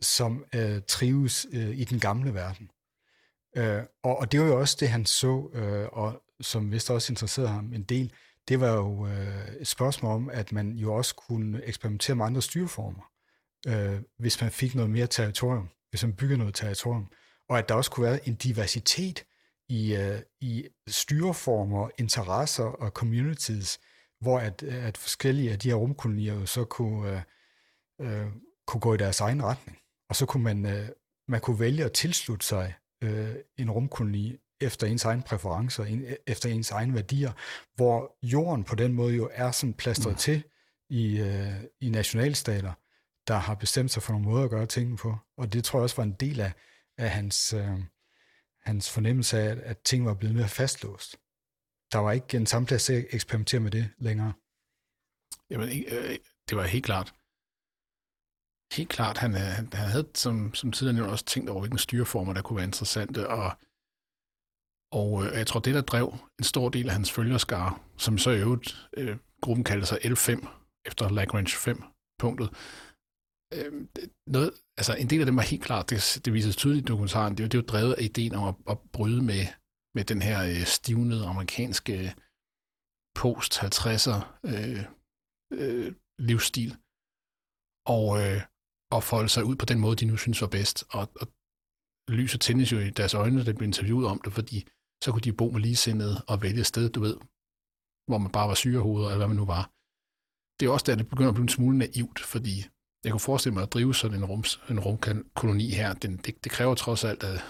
som øh, trives øh, i den gamle verden. Øh, og, og det var jo også det, han så, øh, og som vist også interesserede ham en del, det var jo øh, et spørgsmål om, at man jo også kunne eksperimentere med andre styreformer, øh, hvis man fik noget mere territorium, hvis man byggede noget territorium, og at der også kunne være en diversitet i, uh, i styreformer, interesser og communities, hvor at, at forskellige af de her rumkolonier jo så kunne, uh, uh, kunne gå i deres egen retning. Og så kunne man, uh, man kunne vælge at tilslutte sig uh, en rumkoloni efter ens egne præferencer, en, efter ens egne værdier, hvor jorden på den måde jo er sådan plastret mm. til i, uh, i nationalstater, der har bestemt sig for nogle måder at gøre tingene på. Og det tror jeg også var en del af, af hans, uh, hans fornemmelse af, at ting var blevet mere fastlåst. Der var ikke en samme plads til at eksperimentere med det længere. Jamen, øh, det var helt klart. Helt klart, han, øh, han, han havde som, som tidligere nævnt også tænkt over, hvilke styreformer, der kunne være interessante, og, og øh, jeg tror, det der drev en stor del af hans følgerskare, som så i øvrigt, øh, gruppen kaldte sig L5, efter Lagrange 5-punktet, øh, noget, altså en del af dem var helt klart, det, det vises tydeligt i dokumentaren, det, det var drevet af ideen om at, at bryde med, med den her øh, stivnede amerikanske øh, post-50'er øh, øh, livsstil, og, øh, og folde sig ud på den måde, de nu synes var bedst. Og, og lyset tændes jo i deres øjne, da de blev interviewet om det, fordi så kunne de bo med ligesindede og vælge et sted, du ved, hvor man bare var syrehoveder, eller hvad man nu var. Det er også der, det begynder at blive en smule naivt, fordi jeg kunne forestille mig at drive sådan en, rum, en rumkoloni her. Den, det, det kræver trods alt at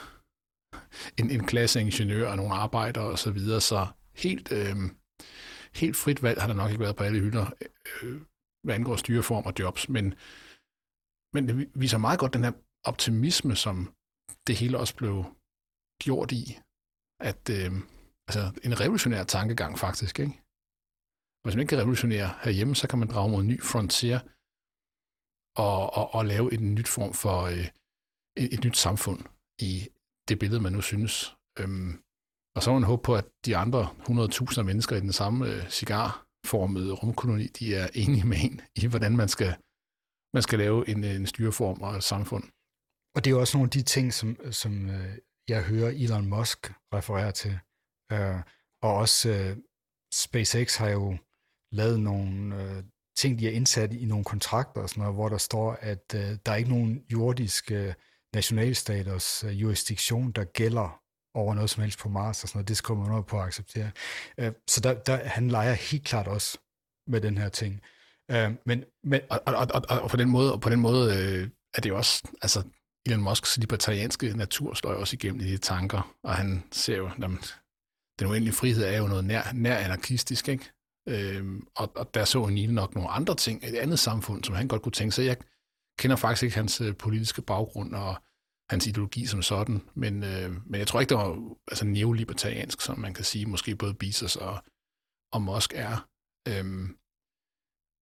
en, en klasse ingeniør og nogle arbejdere og så videre, så helt, øh, helt frit valg har der nok ikke været på alle hylder, øh, hvad angår styreform og jobs, men, men det viser meget godt den her optimisme, som det hele også blev gjort i, at øh, altså en revolutionær tankegang faktisk, ikke? Hvis man ikke kan revolutionere herhjemme, så kan man drage mod en ny frontier, og, og, og lave en nyt form for øh, et, et nyt samfund i det billede, man nu synes. Øhm, og så må man håbe på, at de andre 100.000 mennesker i den samme øh, cigarformede rumkoloni, de er enige med en i, hvordan man skal, man skal lave en, øh, en styreform og et samfund. Og det er også nogle af de ting, som, som øh, jeg hører Elon Musk referere til. Øh, og også øh, SpaceX har jo lavet nogle øh, ting, de er indsat i nogle kontrakter og sådan noget, hvor der står, at øh, der er ikke nogen jordiske øh, nationalstaters øh, jurisdiktion, der gælder over noget som helst på Mars og sådan noget. Det skal man noget på at acceptere. Øh, så der, der, han leger helt klart også med den her ting. Øh, men, men, og, og, og, og, og på den måde, og på den måde øh, er det jo også, altså Elon Musks libertarianske natur står jo også igennem i de tanker, og han ser jo, jamen, den uendelige frihed er jo noget nær, nær anarkistisk, ikke? Øhm, og, og der så O'Neill nok nogle andre ting, et andet samfund, som han godt kunne tænke sig. Jeg kender faktisk ikke hans øh, politiske baggrund og hans ideologi som sådan, men, øh, men jeg tror ikke, det var altså, neolibertariansk, som man kan sige, måske både Bezos og, og Musk er. Øhm,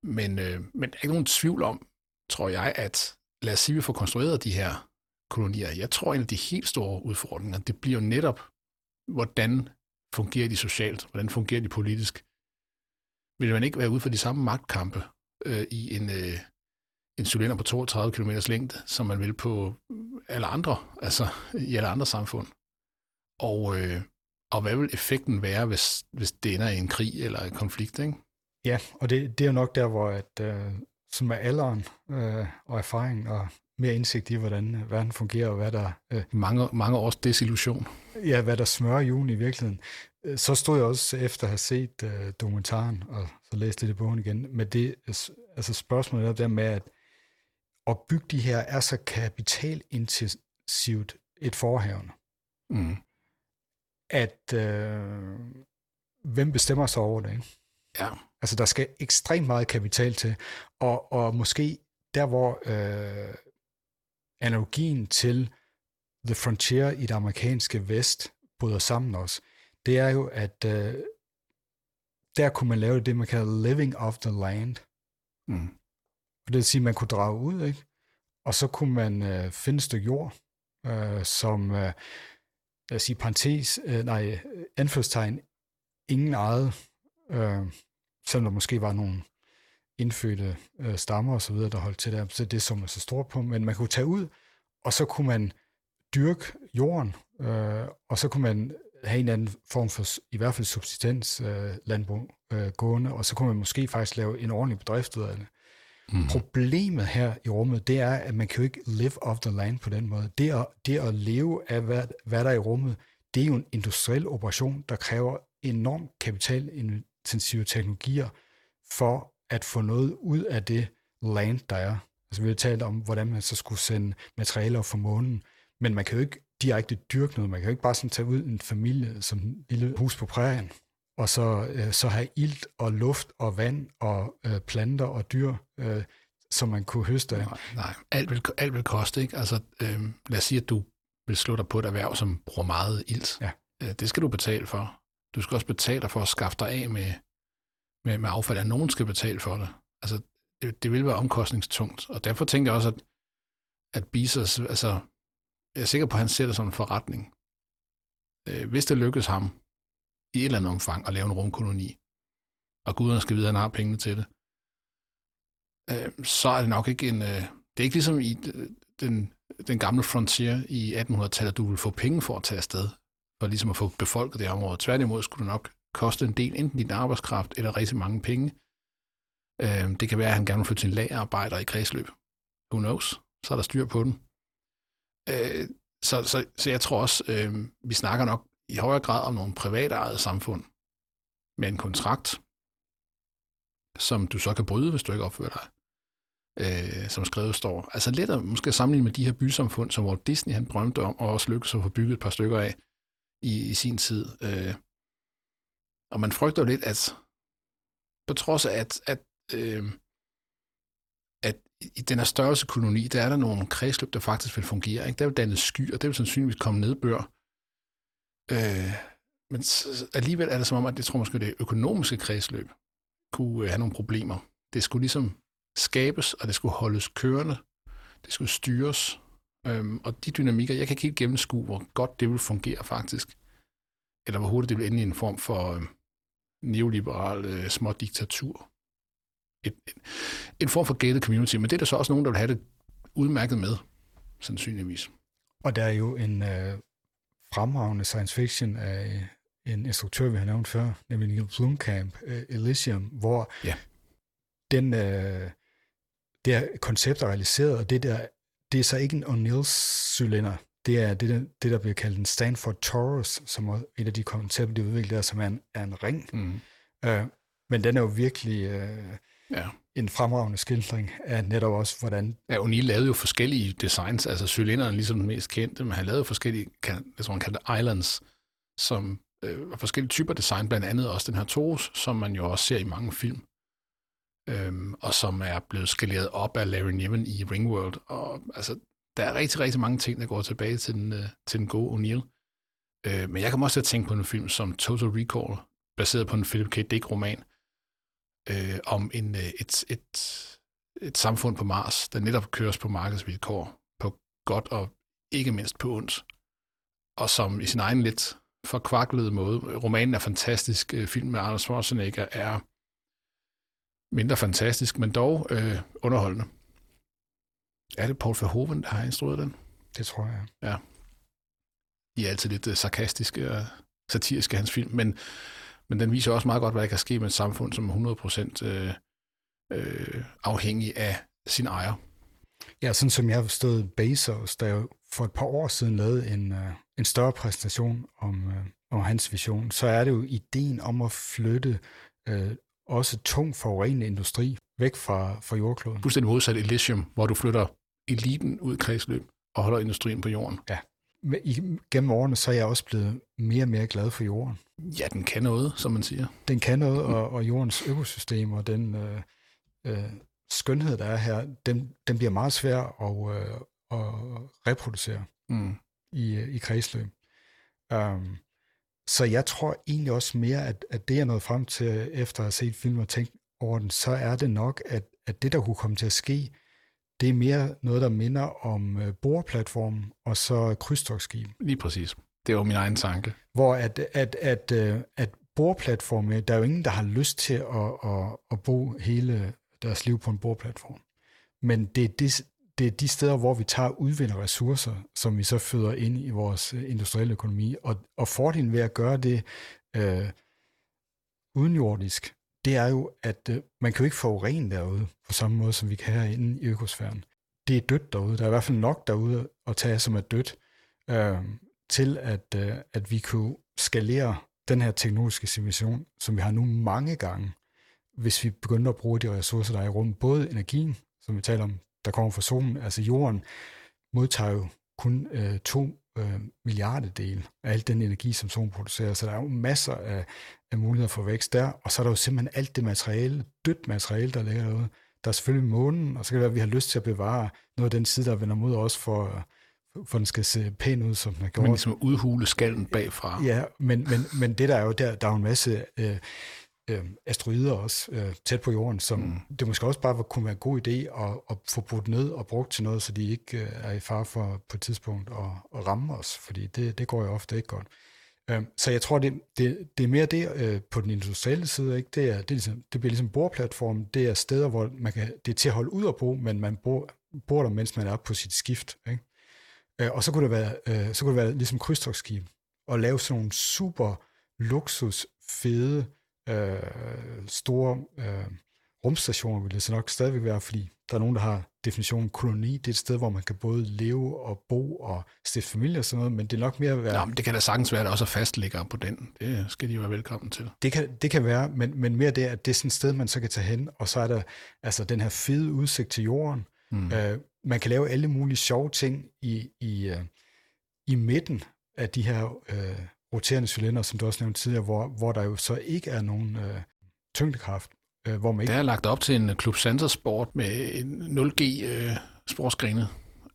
men, øh, men der er ikke nogen tvivl om, tror jeg, at lad os sige, at vi får konstrueret de her kolonier. Jeg tror, en af de helt store udfordringer, det bliver jo netop, hvordan fungerer de socialt, hvordan fungerer de politisk, vil man ikke være ude for de samme magtkampe øh, i, en, øh, en cylinder på 32 km længde, som man vil på alle andre, altså i alle andre samfund. Og, øh, og hvad vil effekten være, hvis, hvis det ender i en krig eller en konflikt, ikke? Ja, og det, det er jo nok der, hvor at, øh, som er alderen øh, og erfaring og mere indsigt i, hvordan verden fungerer, og hvad der... Øh, mange, mange års desillusion. Ja, hvad der smører julen i virkeligheden. Øh, så stod jeg også efter at have set øh, dokumentaren, og så læste lidt i bogen igen, med det altså spørgsmålet er der med, at at bygge de her er så kapitalintensivt et forhavn, mm. at øh, hvem bestemmer sig over det? Ikke? Ja. Altså, der skal ekstremt meget kapital til, og, og måske der, hvor øh, analogien til The Frontier i det amerikanske vest bryder sammen også, det er jo, at øh, der kunne man lave det, man kalder living off the land. Mm. Og det vil sige, at man kunne drage ud, ikke? og så kunne man øh, finde et stykke jord, øh, som, øh, lad os sige, parentes, øh, nej, anførstegn, ingen eget, øh, selvom der måske var nogle indfødte øh, stammer osv., der holdt til der, så det så man så stort på, men man kunne tage ud, og så kunne man dyrke jorden, øh, og så kunne man have en anden form for, i hvert fald subsistens øh, landbrug øh, gående, og så kunne man måske faktisk lave en ordentlig bedrift ud af det. Mm. Problemet her i rummet, det er, at man kan jo ikke live off the land på den måde. Det at, det at leve af, hvad, hvad der er i rummet, det er jo en industriel operation, der kræver enormt kapitalintensive teknologier for at få noget ud af det land, der er. Altså vi har talt om, hvordan man så skulle sende materialer fra månen, men man kan jo ikke direkte dyrke noget. Man kan jo ikke bare sådan tage ud en familie som en lille hus på prærien, og så, øh, så have ilt og luft og vand og øh, planter og dyr, øh, som man kunne høste af. Nej, nej. Alt, vil, alt vil koste, ikke? Altså, øh, lad os sige, at du vil slå dig på et erhverv, som bruger meget ilt. Ja. Øh, det skal du betale for. Du skal også betale for at skaffe dig af med, med, med affald, at nogen skal betale for det. Altså, det, det vil være omkostningstungt, og derfor tænker jeg også, at, at Bezos, altså, jeg er sikker på, at han ser det som en forretning. Øh, hvis det lykkes ham i et eller andet omfang at lave en rumkoloni, og guderne skal vide, at han har pengene til det, øh, så er det nok ikke en... Øh, det er ikke ligesom i den, den gamle frontier i 1800-tallet, du vil få penge for at tage afsted, for ligesom at få befolket det område. Tværtimod skulle det nok koste en del, enten din arbejdskraft eller rigtig mange penge. Det kan være, at han gerne vil flytte sin lagerarbejder i kredsløb. Who knows? Så er der styr på den. Øh, så, så, så jeg tror også, øh, vi snakker nok i højere grad om nogle privatejede samfund med en kontrakt, som du så kan bryde, hvis du ikke opfører dig, øh, som skrevet står. Altså lidt at måske sammenligne med de her bysamfund, som Walt Disney han drømte om, og også lykkedes at få bygget et par stykker af i, i sin tid. Øh, og man frygter lidt, at på trods af, at, at, øh, i den her størrelse koloni, der er der nogle kredsløb, der faktisk vil fungere. Ikke? Der vil danne sky, og det vil sandsynligvis komme nedbør Øh, men alligevel er det som om, at det tror måske, det økonomiske kredsløb kunne øh, have nogle problemer. Det skulle ligesom skabes, og det skulle holdes kørende. Det skulle styres. Øhm, og de dynamikker, jeg kan ikke helt gennemskue, hvor godt det vil fungere faktisk. Eller hvor hurtigt det vil ende i en form for øh, neoliberal øh, små diktatur. Et, en form for gated community, men det er der så også nogen, der vil have det udmærket med, sandsynligvis. Og der er jo en øh, fremragende science fiction af en instruktør, vi har nævnt før, nemlig Neil Blomkamp, uh, Elysium, hvor ja. den, uh, det her koncept er realiseret, og det der, det er så ikke en O'Neill-cylinder, det er det, der, det, der bliver kaldt en Stanford Torus, som er et af de koncepter, de udvikler der, som er en, er en ring. Mm. Uh, men den er jo virkelig... Uh, ja. En fremragende skildring af netop også, hvordan... Ja, O'Neill lavede jo forskellige designs, altså cylinderen ligesom den mest kendte, men han lavede forskellige, jeg tror han kaldte islands, som øh, var forskellige typer design, blandt andet også den her Torus, som man jo også ser i mange film, øhm, og som er blevet skaleret op af Larry Niven i Ringworld, og altså, der er rigtig, rigtig mange ting, der går tilbage til den, øh, til den gode O'Neill. Øh, men jeg kan også tænke på en film som Total Recall, baseret på en Philip K. Dick-roman, øh, om en, øh, et, et, et samfund på Mars, der netop køres på markedsvilkår, på godt og ikke mindst på ondt, og som i sin egen lidt forkvaklede måde, romanen er fantastisk, øh, filmen med Arnold Schwarzenegger er mindre fantastisk, men dog øh, underholdende. Er det Paul Verhoeven, der har instrueret den? Det tror jeg. Ja. De er altid lidt uh, sarkastiske og satiriske, hans film, men, men den viser også meget godt, hvad der kan ske med et samfund, som er 100% øh, øh, afhængig af sin ejer. Ja, sådan som jeg har forstået Bezos, der jo for et par år siden lavede en, uh, en større præsentation om, uh, om hans vision, så er det jo ideen om at flytte uh, også tung forurenende industri væk fra, fra jordkloden. Fuldstændig modsat Elysium, hvor du flytter eliten ud i kredsløb og holder industrien på jorden. Ja. Gennem årene, så er jeg også blevet mere og mere glad for jorden. Ja, den kan noget, som man siger. Den kan noget, og, og jordens økosystem og den øh, øh, skønhed, der er her, den, den bliver meget svær at, øh, at reproducere mm. i, i kredsløb. Um, så jeg tror egentlig også mere, at, at det, jeg nåede frem til efter at have set film og tænkt over den, så er det nok, at, at det, der kunne komme til at ske, det er mere noget, der minder om uh, boreplatformen og så krydstogsskib. Lige præcis. Det var min egen tanke. Hvor at, at, at, at, at boreplatforme, der er jo ingen, der har lyst til at, at, at bo hele deres liv på en boreplatform. Men det er, det, det er de steder, hvor vi tager udvinder ressourcer, som vi så føder ind i vores øh, industrielle økonomi. Og, og fordelen ved at gøre det øh, udenjordisk, det er jo, at øh, man kan jo ikke forurene derude på samme måde, som vi kan herinde i økosfæren. Det er dødt derude. Der er i hvert fald nok derude at tage, som er dødt, øh, til at, øh, at vi kunne skalere den her teknologiske civilisation, som vi har nu mange gange, hvis vi begynder at bruge de ressourcer, der er i rummet. Både energien, som vi taler om, der kommer fra solen, altså jorden, modtager jo kun øh, to øh, milliardedel af al den energi, som solen producerer. Så der er jo masser af, af muligheder for vækst der. Og så er der jo simpelthen alt det materiale, dødt materiale, der ligger derude. Der er selvfølgelig månen, og så kan det være, at vi har lyst til at bevare noget af den side, der vender mod os, for, for den skal se pæn ud, som den gjort. Men ligesom udhule skallen bagfra. Ja, men, men, men det der er jo, der, der er jo en masse øh, øh, asteroider også øh, tæt på jorden, som mm. det måske også bare kunne være en god idé at, at få brudt ned og brugt til noget, så de ikke øh, er i far for på et tidspunkt at, at ramme os, fordi det, det går jo ofte ikke godt. Øh, så jeg tror, det, det, det er mere det øh, på den industrielle side, ikke? Det, er, det, er ligesom, det bliver ligesom boreplatform, det er steder, hvor man kan, det er til at holde ud og bo, men man bor, bor der, mens man er på sit skift. Ikke? Øh, og så kunne det være, øh, så kunne det være ligesom krydstogsskib, og lave sådan nogle super luksus, fede, øh, store øh, rumstationer vil det så nok stadigvæk være, fordi der er nogen, der har definitionen koloni. Det er et sted, hvor man kan både leve og bo og stifte familie og sådan noget, men det er nok mere at være... Nå, men det kan da sagtens være, at der også er fastlæggere på den. Det skal de jo være velkommen til. Det kan, det kan være, men, men mere det, at det er sådan et sted, man så kan tage hen, og så er der altså den her fede udsigt til jorden. Mm. Øh, man kan lave alle mulige sjove ting i, i, uh, i midten af de her øh, roterende cylinder, som du også nævnte tidligere, hvor, hvor der jo så ikke er nogen øh, tyngdekraft. Øh, hvor man ikke... Der er lagt op til en Club Center Sport med en 0G øh, sportsgrene,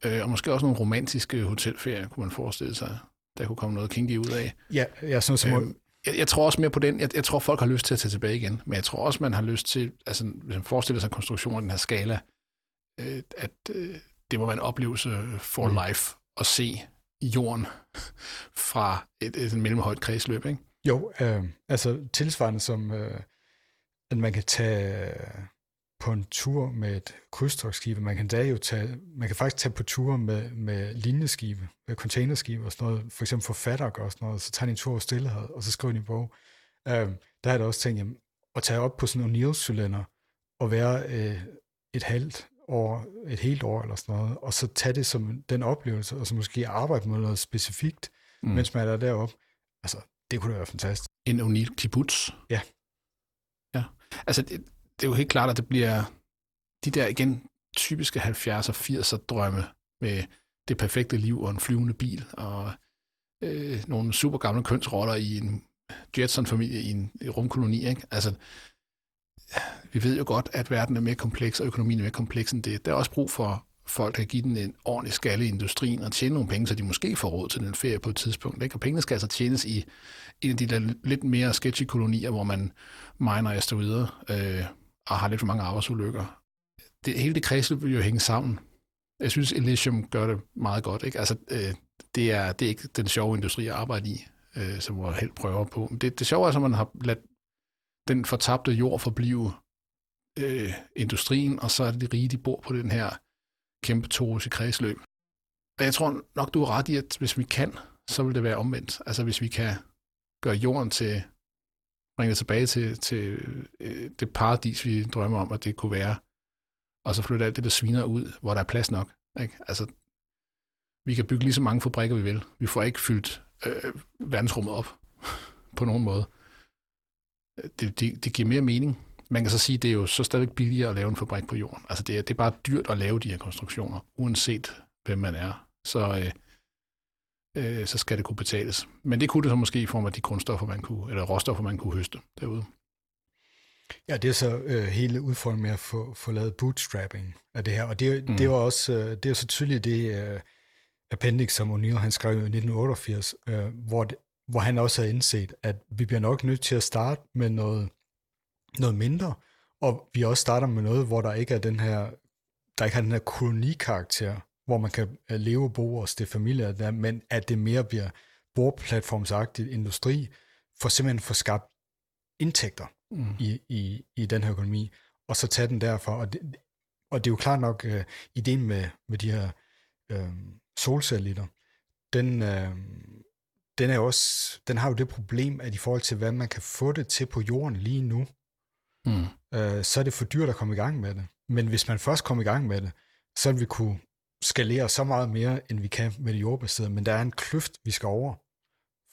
øh, og måske også nogle romantiske hotelferier, kunne man forestille sig. Der kunne komme noget kinky ud af. Ja, ja sådan som... Øh, jeg, jeg tror også mere på den. Jeg, jeg tror, folk har lyst til at tage tilbage igen, men jeg tror også, man har lyst til, altså hvis man forestiller sig konstruktionen af den her skala, øh, at øh, det må være en oplevelse for mm. life at se jorden fra et, et mellemhøjt kredsløb, ikke? Jo, øh, altså tilsvarende som, øh, at man kan tage på en tur med et krydstogsskib, man kan da jo tage, man kan faktisk tage på ture med, med linjeskibe, med øh, containerskibe og sådan noget, for eksempel forfatter og sådan noget, så tager de en tur over stillehed, og så skriver de en bog. Øh, der har jeg da også tænkt, jamen, at tage op på sådan en O'Neill-cylinder, og være øh, et halvt år, et helt år eller sådan noget, og så tage det som den oplevelse, og så måske arbejde med noget specifikt, mm. mens man er deroppe. Altså, det kunne da være fantastisk. En unik kibbutz? Ja. Ja. Altså, det, det er jo helt klart, at det bliver de der igen typiske 70'er, 80'er drømme med det perfekte liv og en flyvende bil og øh, nogle super gamle kønsroller i en Jetson-familie i en rumkoloni. Ikke? Altså, vi ved jo godt, at verden er mere kompleks, og økonomien er mere kompleks end det. Der er også brug for folk, der give den en ordentlig skalle i industrien og tjene nogle penge, så de måske får råd til den ferie på et tidspunkt. Ikke? Og pengene skal altså tjenes i en af de der lidt mere sketchy kolonier, hvor man miner asteroider øh, og har lidt for mange arbejdsulykker. Det, hele det kredsløb vil jo hænge sammen. Jeg synes, Elysium gør det meget godt. Ikke? Altså, øh, det, er, det er ikke den sjove industri at arbejde i, øh, som jeg helt prøver på. Det, det sjove er, at man har ladt den fortabte jord forblive øh, industrien, og så er det de rige, de bor på den her kæmpe i kredsløb. Og jeg tror nok, du har ret i, at hvis vi kan, så vil det være omvendt. Altså hvis vi kan gøre jorden til, bringe det tilbage til, til øh, det paradis, vi drømmer om, at det kunne være, og så flytte alt det, der sviner ud, hvor der er plads nok. Ikke? Altså, vi kan bygge lige så mange fabrikker, vi vil. Vi får ikke fyldt øh, verdensrummet op (laughs) på nogen måde. Det, det, det giver mere mening. Man kan så sige, at det er jo så stadig billigere at lave en fabrik på jorden. Altså det er, det er bare dyrt at lave de her konstruktioner, uanset hvem man er. Så, øh, øh, så skal det kunne betales. Men det kunne det så måske i form af de grundstoffer, man kunne, eller råstoffer, man kunne høste derude. Ja, det er så øh, hele udfordringen med at få, få lavet bootstrapping af det her. Og det, mm. det var også øh, det er så tydeligt det øh, appendix, som O'Neill han skrev i 1988, øh, hvor, det, hvor han også havde indset, at vi bliver nok nødt til at starte med noget, noget mindre, og vi også starter med noget, hvor der ikke er den her, der ikke har den her kolonikarakter, hvor man kan øh, leve bo og stifte familie, der, men at det mere bliver bordplatformsagtigt industri, for simpelthen få skabt indtægter mm. i, i, i den her økonomi, og så tage den derfra. Og det, og det er jo klart nok, uh, ideen med, med de her uh, solcellitter, den, uh, den, er også, den har jo det problem, at i forhold til, hvad man kan få det til på jorden lige nu, mm. uh, så er det for dyrt at komme i gang med det. Men hvis man først kommer i gang med det, så vil vi kunne skalere så meget mere, end vi kan med det jordbaserede, men der er en kløft, vi skal over,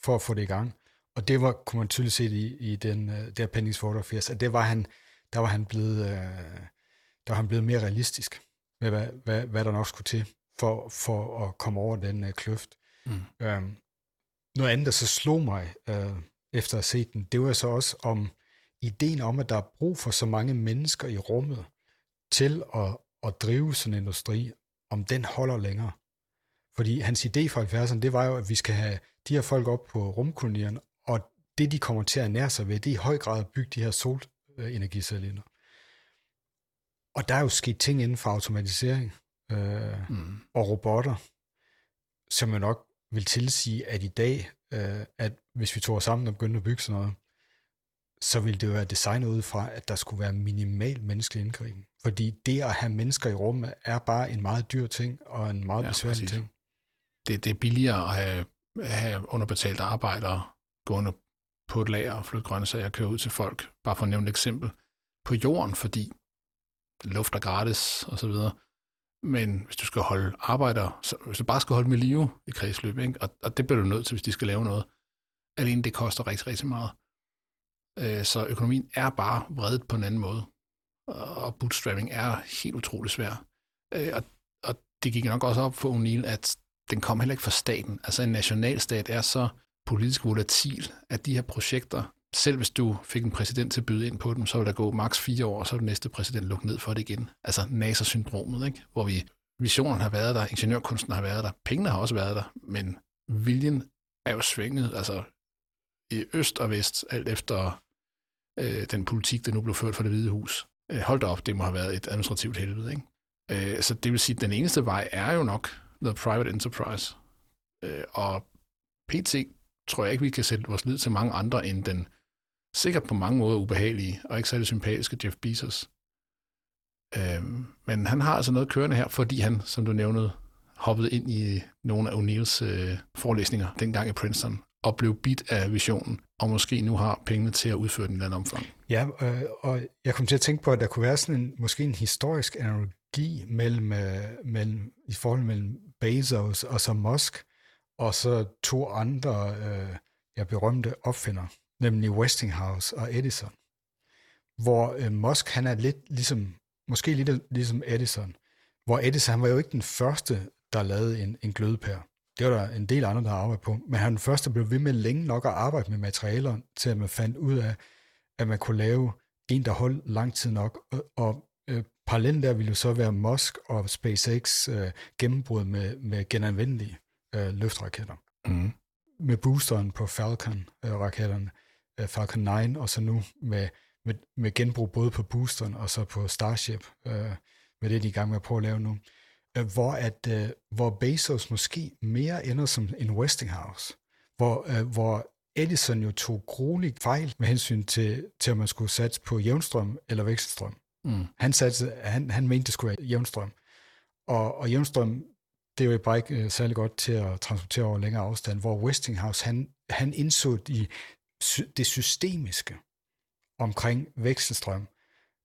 for at få det i gang. Og det var, kunne man tydeligt se i, i den, uh, der Appendix 88, at det var han, der var han blevet, uh, der var han blevet mere realistisk med, hvad, hvad, hvad der nok skulle til for, for at komme over den uh, kløft. Mm. Um, noget andet, der så slog mig uh, efter at have set den, det var så også om ideen om, at der er brug for så mange mennesker i rummet til at, at drive sådan en industri, om den holder længere. Fordi hans idé fra 70'erne, det var jo, at vi skal have de her folk op på rumkolonierne, og det, de kommer til at nære sig ved, det er i høj grad at bygge de her solenergicellinder. Og der er jo sket ting inden for automatisering øh, mm. og robotter, som jo nok vil tilsige, at i dag, øh, at hvis vi tog os sammen og begyndte at bygge sådan noget, så ville det jo være designet ud fra, at der skulle være minimal menneskelig indgriben. Fordi det at have mennesker i rummet er bare en meget dyr ting, og en meget ja, besværlig præcis. ting. Det, det er billigere at have, have underbetalte arbejdere gående på et lager og flytte grøntsager og køre ud til folk, bare for at nævne et eksempel, på jorden, fordi luft er gratis og så videre. Men hvis du skal holde arbejder, så, hvis du bare skal holde med live i kredsløb, ikke? Og, og det bliver du nødt til, hvis de skal lave noget, alene det koster rigtig, rigtig meget. Øh, så økonomien er bare vredet på en anden måde. Og bootstrapping er helt utrolig svær. Øh, og, og det gik nok også op for O'Neill, at den kom heller ikke fra staten. Altså en nationalstat er så politisk volatil, at de her projekter, selv hvis du fik en præsident til at byde ind på dem, så vil der gå maks fire år, og så vil den næste præsident lukke ned for det igen. Altså NASA-syndromet, ikke? hvor vi visionen har været der, ingeniørkunsten har været der, pengene har også været der, men viljen er jo svinget, altså i øst og vest, alt efter øh, den politik, der nu blev ført fra det hvide hus. Øh, hold da op, det må have været et administrativt helvede. Ikke? Øh, så det vil sige, at den eneste vej er jo nok noget private enterprise. Øh, og PT tror jeg ikke, vi kan sætte vores lid til mange andre end den sikkert på mange måder ubehagelige og ikke særlig sympatiske Jeff Bezos. Øh, men han har altså noget kørende her, fordi han, som du nævnede, hoppede ind i nogle af O'Neills øh, forelæsninger dengang i Princeton og blev bit af visionen, og måske nu har pengene til at udføre den i anden omfang. Ja, øh, og jeg kom til at tænke på, at der kunne være sådan en, måske en historisk analogi mellem, øh, mellem, i forhold mellem Bezos og så Musk, og så to andre øh, ja, berømte opfindere nemlig Westinghouse og Edison. Hvor øh, Musk, han er lidt ligesom, måske lidt ligesom Edison, hvor Edison, han var jo ikke den første, der lavede en, en glødepære. Det var der en del andre, der arbejdede på. Men han den første, der blev ved med længe nok at arbejde med materialer, til at man fandt ud af, at man kunne lave en, der holdt lang tid nok. Og, og øh, parallellen der ville jo så være Musk og SpaceX øh, gennembrud med, med genanvendelige øh, løftraketter. Mm. Med boosteren på Falcon-raketterne, øh, øh, Falcon 9, og så nu med, med, med genbrug både på boosteren og så på Starship, øh, med det, de er i gang med at prøve at lave nu. Øh, hvor, at, øh, hvor Bezos måske mere ender som en Westinghouse, hvor, øh, hvor Edison jo tog grueligt fejl med hensyn til, til at man skulle satse på jævnstrøm eller vekselstrøm. Mm. Han, satte, han, han mente, det skulle være jævnstrøm. Og, og jævnstrøm, det er jo bare ikke øh, særlig godt til at transportere over længere afstand, hvor Westinghouse, han, han indså de, det systemiske omkring vekselstrøm.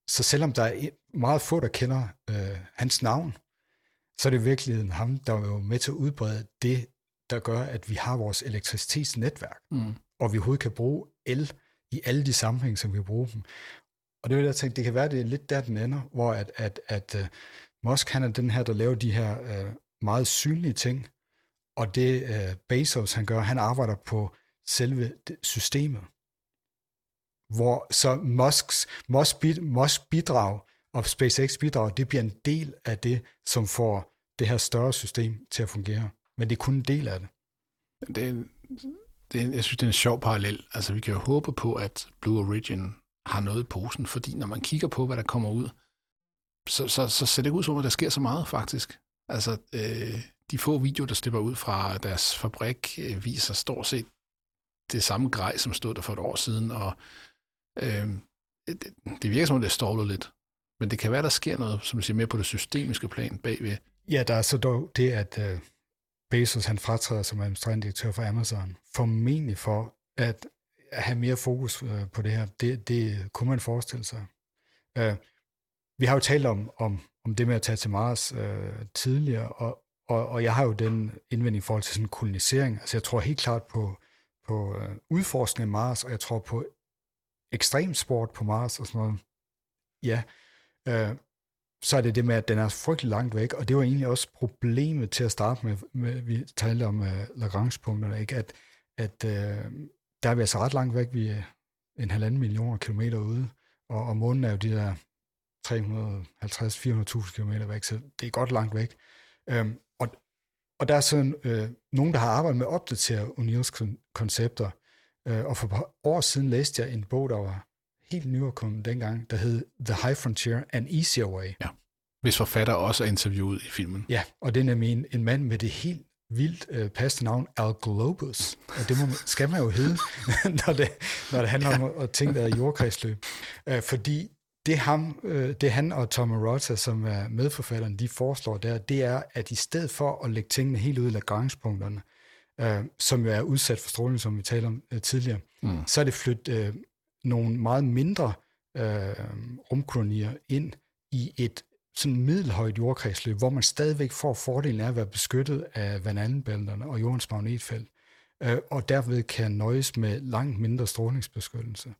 Så selvom der er meget få, der kender øh, hans navn, så er det virkelig ham, der er jo med til at udbrede det, der gør, at vi har vores elektricitetsnetværk, mm. og vi overhovedet kan bruge el i alle de sammenhænge, som vi bruger dem. Og det vil jeg tænke, det kan være, det er lidt der, den ender, hvor at, at, at uh, Musk, han er den her, der laver de her uh, meget synlige ting, og det uh, Bezos, han gør, han arbejder på selve systemet. Hvor så Musks, Musk, Musk bidrag og SpaceX bidrag, det bliver en del af det, som får det her større system til at fungere. Men det er kun en del af det. Det er, det er, jeg synes, det er en sjov parallel. Altså, vi kan jo håbe på, at Blue Origin har noget i posen, fordi når man kigger på, hvad der kommer ud, så, så, så ser det ikke ud som, at der sker så meget, faktisk. Altså, øh, de få videoer, der slipper ud fra deres fabrik, øh, viser stort set det samme grej, som stod der for et år siden, og øh, det, det virker som om, det er lidt. Men det kan være, der sker noget, som du siger, mere på det systemiske plan bagved. Ja, der er så dog det, at øh, Bezos han fratræder som administrerende direktør for Amazon, formentlig for at have mere fokus øh, på det her. Det, det kunne man forestille sig. Øh, vi har jo talt om, om, om det med at tage til Mars øh, tidligere, og, og, og jeg har jo den indvending i forhold til sådan kolonisering. Altså jeg tror helt klart på, på øh, udforskning af Mars, og jeg tror på ekstremsport på Mars og sådan noget. Ja, øh, så er det det med, at den er frygtelig langt væk, og det var egentlig også problemet til at starte med, med vi talte om øh, Lagrange-punkterne, ikke? at, at øh, der er vi altså ret langt væk, vi er en halvanden millioner kilometer ude, og, og månen er jo de der 350-400.000 kilometer væk, så det er godt langt væk. Um, og, der er sådan uh, nogen, der har arbejdet med at opdatere O'Neills koncepter, uh, og for et par år siden læste jeg en bog, der var helt nyudkommet dengang, der hed The High Frontier, An Easier Way. Ja. Hvis forfatter også er interviewet i filmen. Ja, og det er nemlig en, en mand med det helt vildt øh, passende navn, Al Globus. Og det må, skal man jo hedde, (laughs) når, det, når det handler ja. om at tænke, der er jordkredsløb. Øh, fordi det, ham, øh, det han og Tom Rotta, som er medforfatteren, de foreslår der, det er, at i stedet for at lægge tingene helt ud i Lagrange-punkterne, øh, som jo er udsat for stråling, som vi talte om øh, tidligere, mm. så er det flyttet øh, nogle meget mindre øh, rumkolonier ind i et sådan middelhøjt jordkredsløb, hvor man stadigvæk får fordelen af at være beskyttet af vandanbælterne og jordens magnetfelt, øh, og derved kan nøjes med langt mindre strålingsbeskyttelse.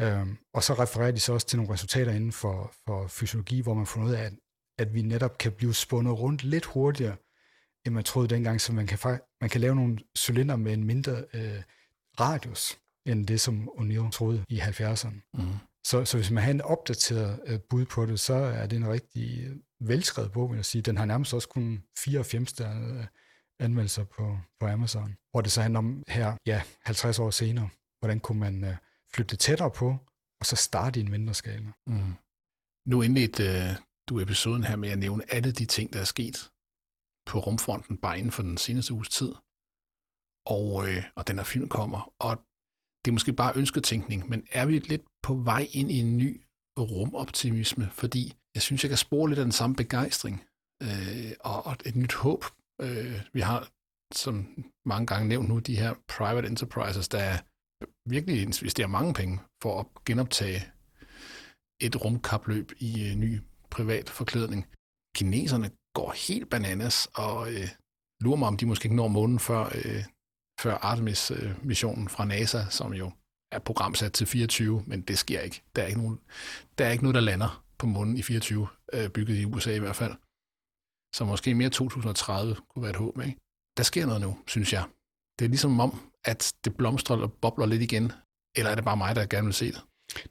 Øh, og så refererer de så også til nogle resultater inden for, for fysiologi, hvor man får ud af, at, at vi netop kan blive spundet rundt lidt hurtigere, end man troede dengang, så man kan, man kan lave nogle cylinder med en mindre øh, radius end det, som O'Neill troede i 70'erne. Mm. Så, så hvis man har en opdateret øh, bud på det, så er det en rigtig velskrevet bog, vil jeg sige. Den har nærmest også kun 94 øh, anmeldelser på, på Amazon, hvor det så handler om her, ja, 50 år senere, hvordan kunne man øh, flytte det tættere på, og så starte i en mindre skala. Mm. Nu indledte øh, du episoden her med at nævne alle de ting, der er sket på rumfronten bare inden for den seneste uges tid. Og, øh, og den her film kommer, og det er måske bare ønsketænkning, men er vi lidt på vej ind i en ny rumoptimisme? Fordi jeg synes, jeg kan spore lidt af den samme begejstring øh, og, og et nyt håb. Øh, vi har, som mange gange nævnt nu, de her private enterprises, der virkelig investerer mange penge for at genoptage et rumkapløb i øh, ny privat forklædning. Kineserne går helt bananas, og øh, lurer mig, om de måske ikke når månen før øh, før Artemis-missionen øh, fra NASA, som jo er programsat til 24, men det sker ikke. Der er ikke, nogen, der, er ikke noget, der lander på månen i 24, øh, bygget i USA i hvert fald. Så måske mere 2030 kunne være et håb. Ikke? Der sker noget nu, synes jeg. Det er ligesom om, at det blomstrer og bobler lidt igen. Eller er det bare mig, der gerne vil se det?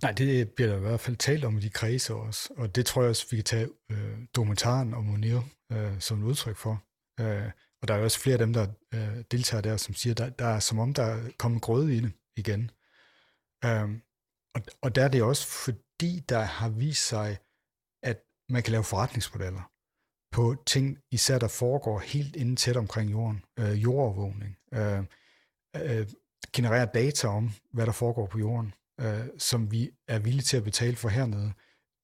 Nej, det bliver der i hvert fald talt om i de kredse også. Og det tror jeg også, vi kan tage øh, dokumentaren om Monir øh, som et udtryk for. Øh, og der er også flere af dem, der øh, deltager der, som siger, der, der er som om, der er kommet grøde i det igen. Øh, og, og der er det også, fordi der har vist sig, at man kan lave forretningsmodeller på ting, især der foregår helt inden tæt omkring jorden. Øh, jordovervågning. Øh, øh, generere data om, hvad der foregår på jorden, øh, som vi er villige til at betale for hernede.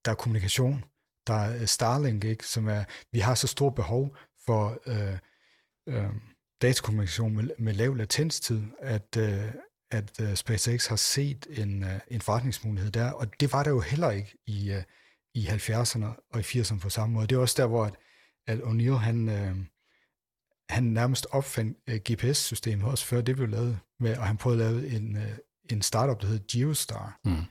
Der er kommunikation, Der er øh, Starlink, ikke, som er, vi har så stort behov for øh, øh, datakommunikation med, med lav latenstid, at, øh, at øh, SpaceX har set en, øh, en forretningsmulighed der, og det var der jo heller ikke i, øh, i 70'erne og i 80'erne på samme måde. Det er også der, hvor at, at O'Neill, han, uh, han nærmest opfandt uh, GPS-systemet, også før det blev lavet, med, og han prøvede at lave en, uh, en startup, der hed Geostar, mm.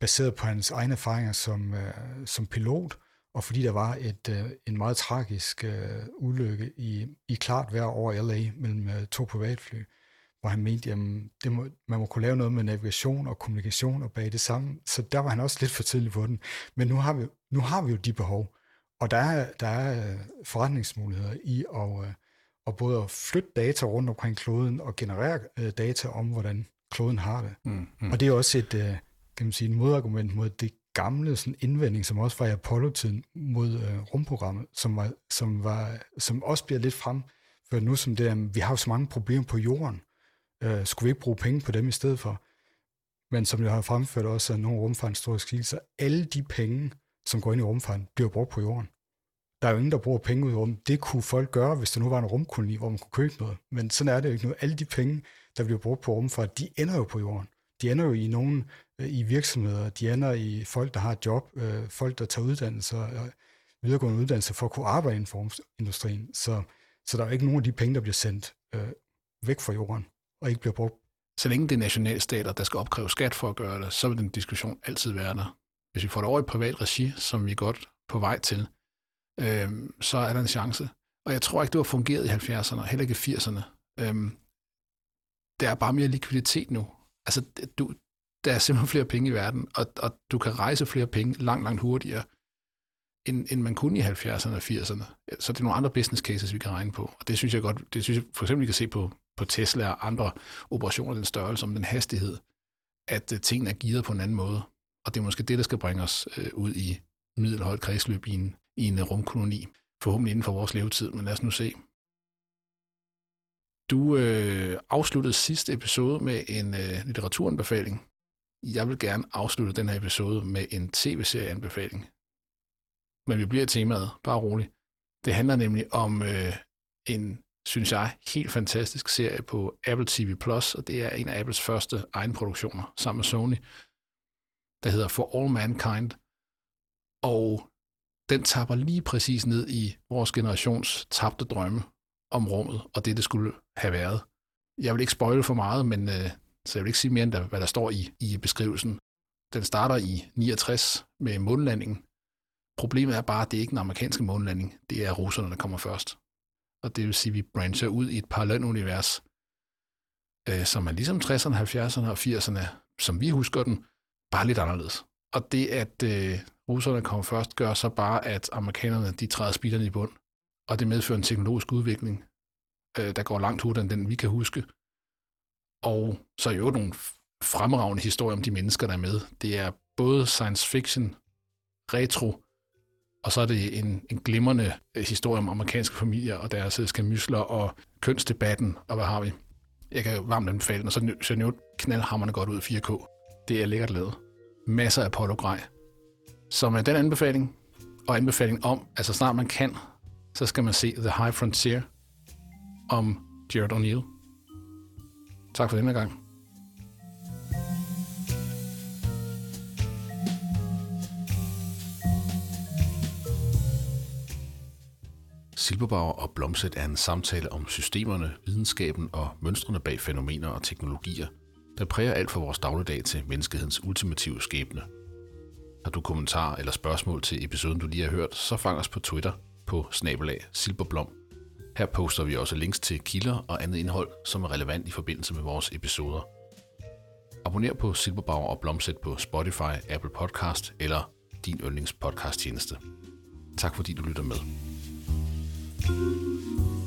baseret på hans egne erfaringer som, uh, som pilot, og fordi der var et, uh, en meget tragisk uh, ulykke i, i klart vejr over LA mellem uh, to privatfly, hvor han mente, at må, man må kunne lave noget med navigation og kommunikation og bag det samme. Så der var han også lidt for tidlig på den. Men nu har vi, nu har vi jo de behov, og der er, der er øh, forretningsmuligheder i at, øh, at både at flytte data rundt omkring kloden og generere øh, data om, hvordan kloden har det. Mm, mm. Og det er også et, kan man sige, et modargument mod det gamle sådan indvending, som også var i Apollo-tiden mod uh, rumprogrammet, som, var, som, var, som også bliver lidt frem for nu, som det er, vi har jo så mange problemer på jorden, Øh, skulle vi ikke bruge penge på dem i stedet for? Men som jeg har fremført også af nogle rumfartshistoriske så alle de penge, som går ind i rumfarten, bliver brugt på jorden. Der er jo ingen, der bruger penge ud i rummet. Det kunne folk gøre, hvis der nu var en rumkoloni, hvor man kunne købe noget. Men sådan er det jo ikke nu. Alle de penge, der bliver brugt på rumfart, de ender jo på jorden. De ender jo i nogen øh, i virksomheder, de ender i folk, der har et job, øh, folk, der tager uddannelser, øh, videregående uddannelser for at kunne arbejde inden for industrien. Så, så der er jo ikke nogen af de penge, der bliver sendt øh, væk fra jorden og ikke bliver brugt. Så længe det er nationalstater, der skal opkræve skat for at gøre det, så vil den diskussion altid være der. Hvis vi får det over i privat regi, som vi er godt på vej til, øh, så er der en chance. Og jeg tror ikke, det har fungeret i 70'erne, heller ikke i 80'erne. Øh, der er bare mere likviditet nu. Altså, du, der er simpelthen flere penge i verden, og, og du kan rejse flere penge langt, langt hurtigere, end, end man kunne i 70'erne og 80'erne. Så det er nogle andre business cases, vi kan regne på. Og det synes jeg godt, det synes jeg for eksempel, vi kan se på på Tesla og andre operationer den størrelse, om den hastighed, at øh, tingene er gearet på en anden måde. Og det er måske det, der skal bringe os øh, ud i middelhøjt kredsløb i en, i en øh, rumkoloni. Forhåbentlig inden for vores levetid, men lad os nu se. Du øh, afsluttede sidste episode med en øh, litteraturanbefaling. Jeg vil gerne afslutte den her episode med en tv-serieanbefaling. Men vi bliver temaet, bare roligt. Det handler nemlig om øh, en synes jeg, helt fantastisk serie på Apple TV+, Plus, og det er en af Apples første egenproduktioner sammen med Sony, der hedder For All Mankind, og den tapper lige præcis ned i vores generations tabte drømme om rummet, og det, det skulle have været. Jeg vil ikke spoile for meget, men øh, så jeg vil ikke sige mere end, hvad der står i, i beskrivelsen. Den starter i 69 med månelandingen. Problemet er bare, at det er ikke den amerikanske månelanding. Det er russerne, der kommer først og det vil sige, at vi brancher ud i et parallelunivers, øh, som er ligesom 60'erne, 70'erne og 80'erne, som vi husker den, bare lidt anderledes. Og det, at øh, russerne kommer først, gør så bare, at amerikanerne de træder speederne i bund, og det medfører en teknologisk udvikling, øh, der går langt hurtigere end den, vi kan huske. Og så er jo nogle fremragende historier om de mennesker, der er med. Det er både science fiction, retro, og så er det en, en glimrende øh, historie om amerikanske familier og deres øh, skamysler og kønsdebatten, og hvad har vi? Jeg kan varmt anbefale den, og så ser den jo knaldhammerne godt ud i 4K. Det er lækkert lavet. Masser af Apollo-grej. Så med den anbefaling, og anbefaling om, at så snart man kan, så skal man se The High Frontier om Jared O'Neill. Tak for denne gang. Silberbauer og Blomset er en samtale om systemerne, videnskaben og mønstrene bag fænomener og teknologier, der præger alt for vores dagligdag til menneskehedens ultimative skæbne. Har du kommentarer eller spørgsmål til episoden, du lige har hørt, så fang os på Twitter på snabelag Silberblom. Her poster vi også links til kilder og andet indhold, som er relevant i forbindelse med vores episoder. Abonner på Silberbauer og Blomsæt på Spotify, Apple Podcast eller din yndlingspodcast tjeneste. Tak fordi du lytter med. Thank you.